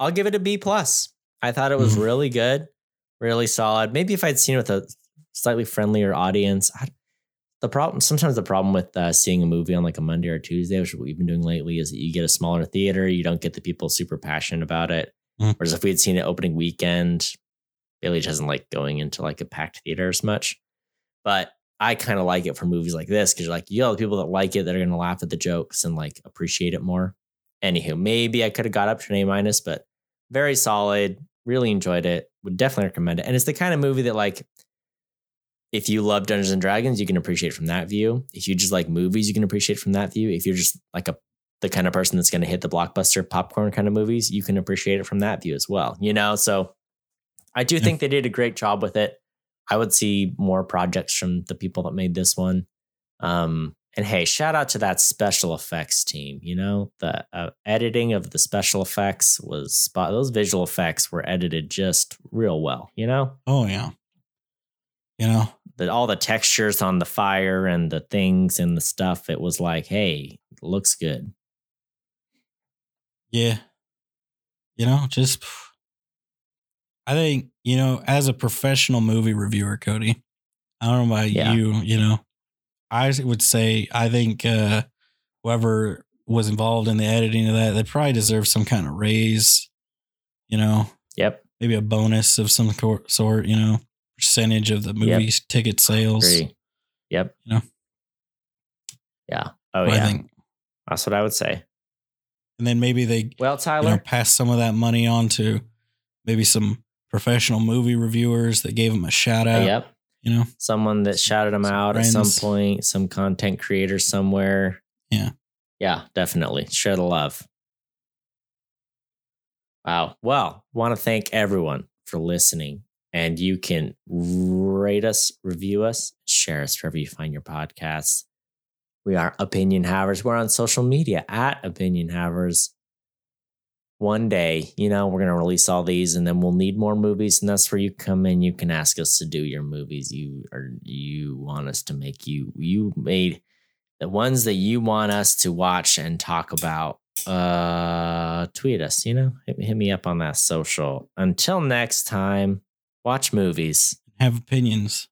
[SPEAKER 1] I'll give it a B plus. I thought it was
[SPEAKER 2] Mhm.
[SPEAKER 1] really good, really solid. Maybe if I'd seen it with a slightly friendlier audience. I, the problem sometimes the problem with uh, seeing a movie on like a Monday or Tuesday, which is what we've been doing lately, is that you get a smaller theater, you don't get the people super passionate about it.
[SPEAKER 2] Mm.
[SPEAKER 1] Whereas if we had seen it opening weekend, Bailey doesn't like going into like a packed theater as much. But I kind of like it for movies like this because you're like, you know, the people that like it that are going to laugh at the jokes and like appreciate it more. Anywho, maybe I could have got up to an A minus, but very solid. Really enjoyed it. Would definitely recommend it. And it's the kind of movie that like, if you love Dungeons and Dragons, you can appreciate from that view. If you just like movies, you can appreciate from that view. If you're just like a the kind of person that's going to hit the blockbuster popcorn kind of movies, you can appreciate it from that view as well. You know, so I do
[SPEAKER 2] Yeah.
[SPEAKER 1] think they did a great job with it. I would see more projects from the people that made this one. Um, and hey, shout out to that special effects team. You know, the uh, editing of the special effects was spot. Those visual effects were edited just real well. You know,
[SPEAKER 2] Oh yeah. You know,
[SPEAKER 1] the, all the textures on the fire and the things and the stuff. It was like, hey, looks good.
[SPEAKER 2] yeah. You know, just I think, you know, as a professional movie reviewer, Cody, I don't know about
[SPEAKER 1] Yeah.
[SPEAKER 2] you, you know, I would say I think uh whoever was involved in the editing of that, they probably deserve some kind of raise, you know,
[SPEAKER 1] Yep,
[SPEAKER 2] maybe a bonus of some sort, you know, percentage of the movie's ticket sales.
[SPEAKER 1] agree. Yep.
[SPEAKER 2] You know?
[SPEAKER 1] Yeah. Oh
[SPEAKER 2] I
[SPEAKER 1] yeah.
[SPEAKER 2] think.
[SPEAKER 1] That's what I would say.
[SPEAKER 2] And then maybe they
[SPEAKER 1] Well,
[SPEAKER 2] you
[SPEAKER 1] Tyler.
[SPEAKER 2] know, pass some of that money on to maybe some professional movie reviewers that gave them a shout out.
[SPEAKER 1] yep.
[SPEAKER 2] You know,
[SPEAKER 1] Someone that shouted them
[SPEAKER 2] Some
[SPEAKER 1] out at some point, some content creator somewhere.
[SPEAKER 2] Yeah.
[SPEAKER 1] Yeah, definitely. Share the love. Wow. Well, want to thank everyone for listening. And you can rate us, review us, share us wherever you find your podcasts. We are Opinion Havers. We're on social media at Opinion Havers. One day, you know, we're gonna release all these, and then we'll need more movies, and that's where you come in. You can ask us to do your movies. You are, you want us to make you. You made the ones that you want us to watch and talk about. Uh, tweet us. You know, hit, hit me up on that social. Until next time, watch movies.
[SPEAKER 2] Have opinions.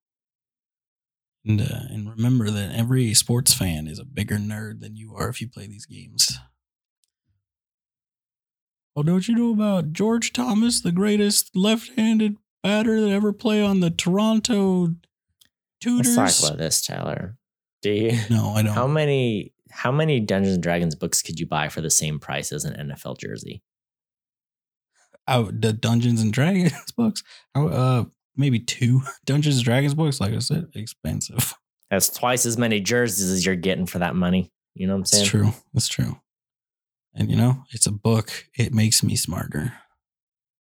[SPEAKER 2] And, uh, and remember that every sports fan is a bigger nerd than you are if you play these games. Well, don't you know about George Thomas, the greatest left-handed batter that ever played on the Toronto Tudors?
[SPEAKER 1] Let's talk about this, Tyler. Do you?
[SPEAKER 2] No, I don't.
[SPEAKER 1] How many how many Dungeons and Dragons books could you buy for the same price as an NFL jersey?
[SPEAKER 2] Oh, the Dungeons and Dragons books. Uh, maybe two Dungeons and Dragons books. Like I said, expensive.
[SPEAKER 1] That's twice as many jerseys as you're getting for that money. You know what I'm saying?
[SPEAKER 2] It's true. It's true. And you know, it's a book. It makes me smarter.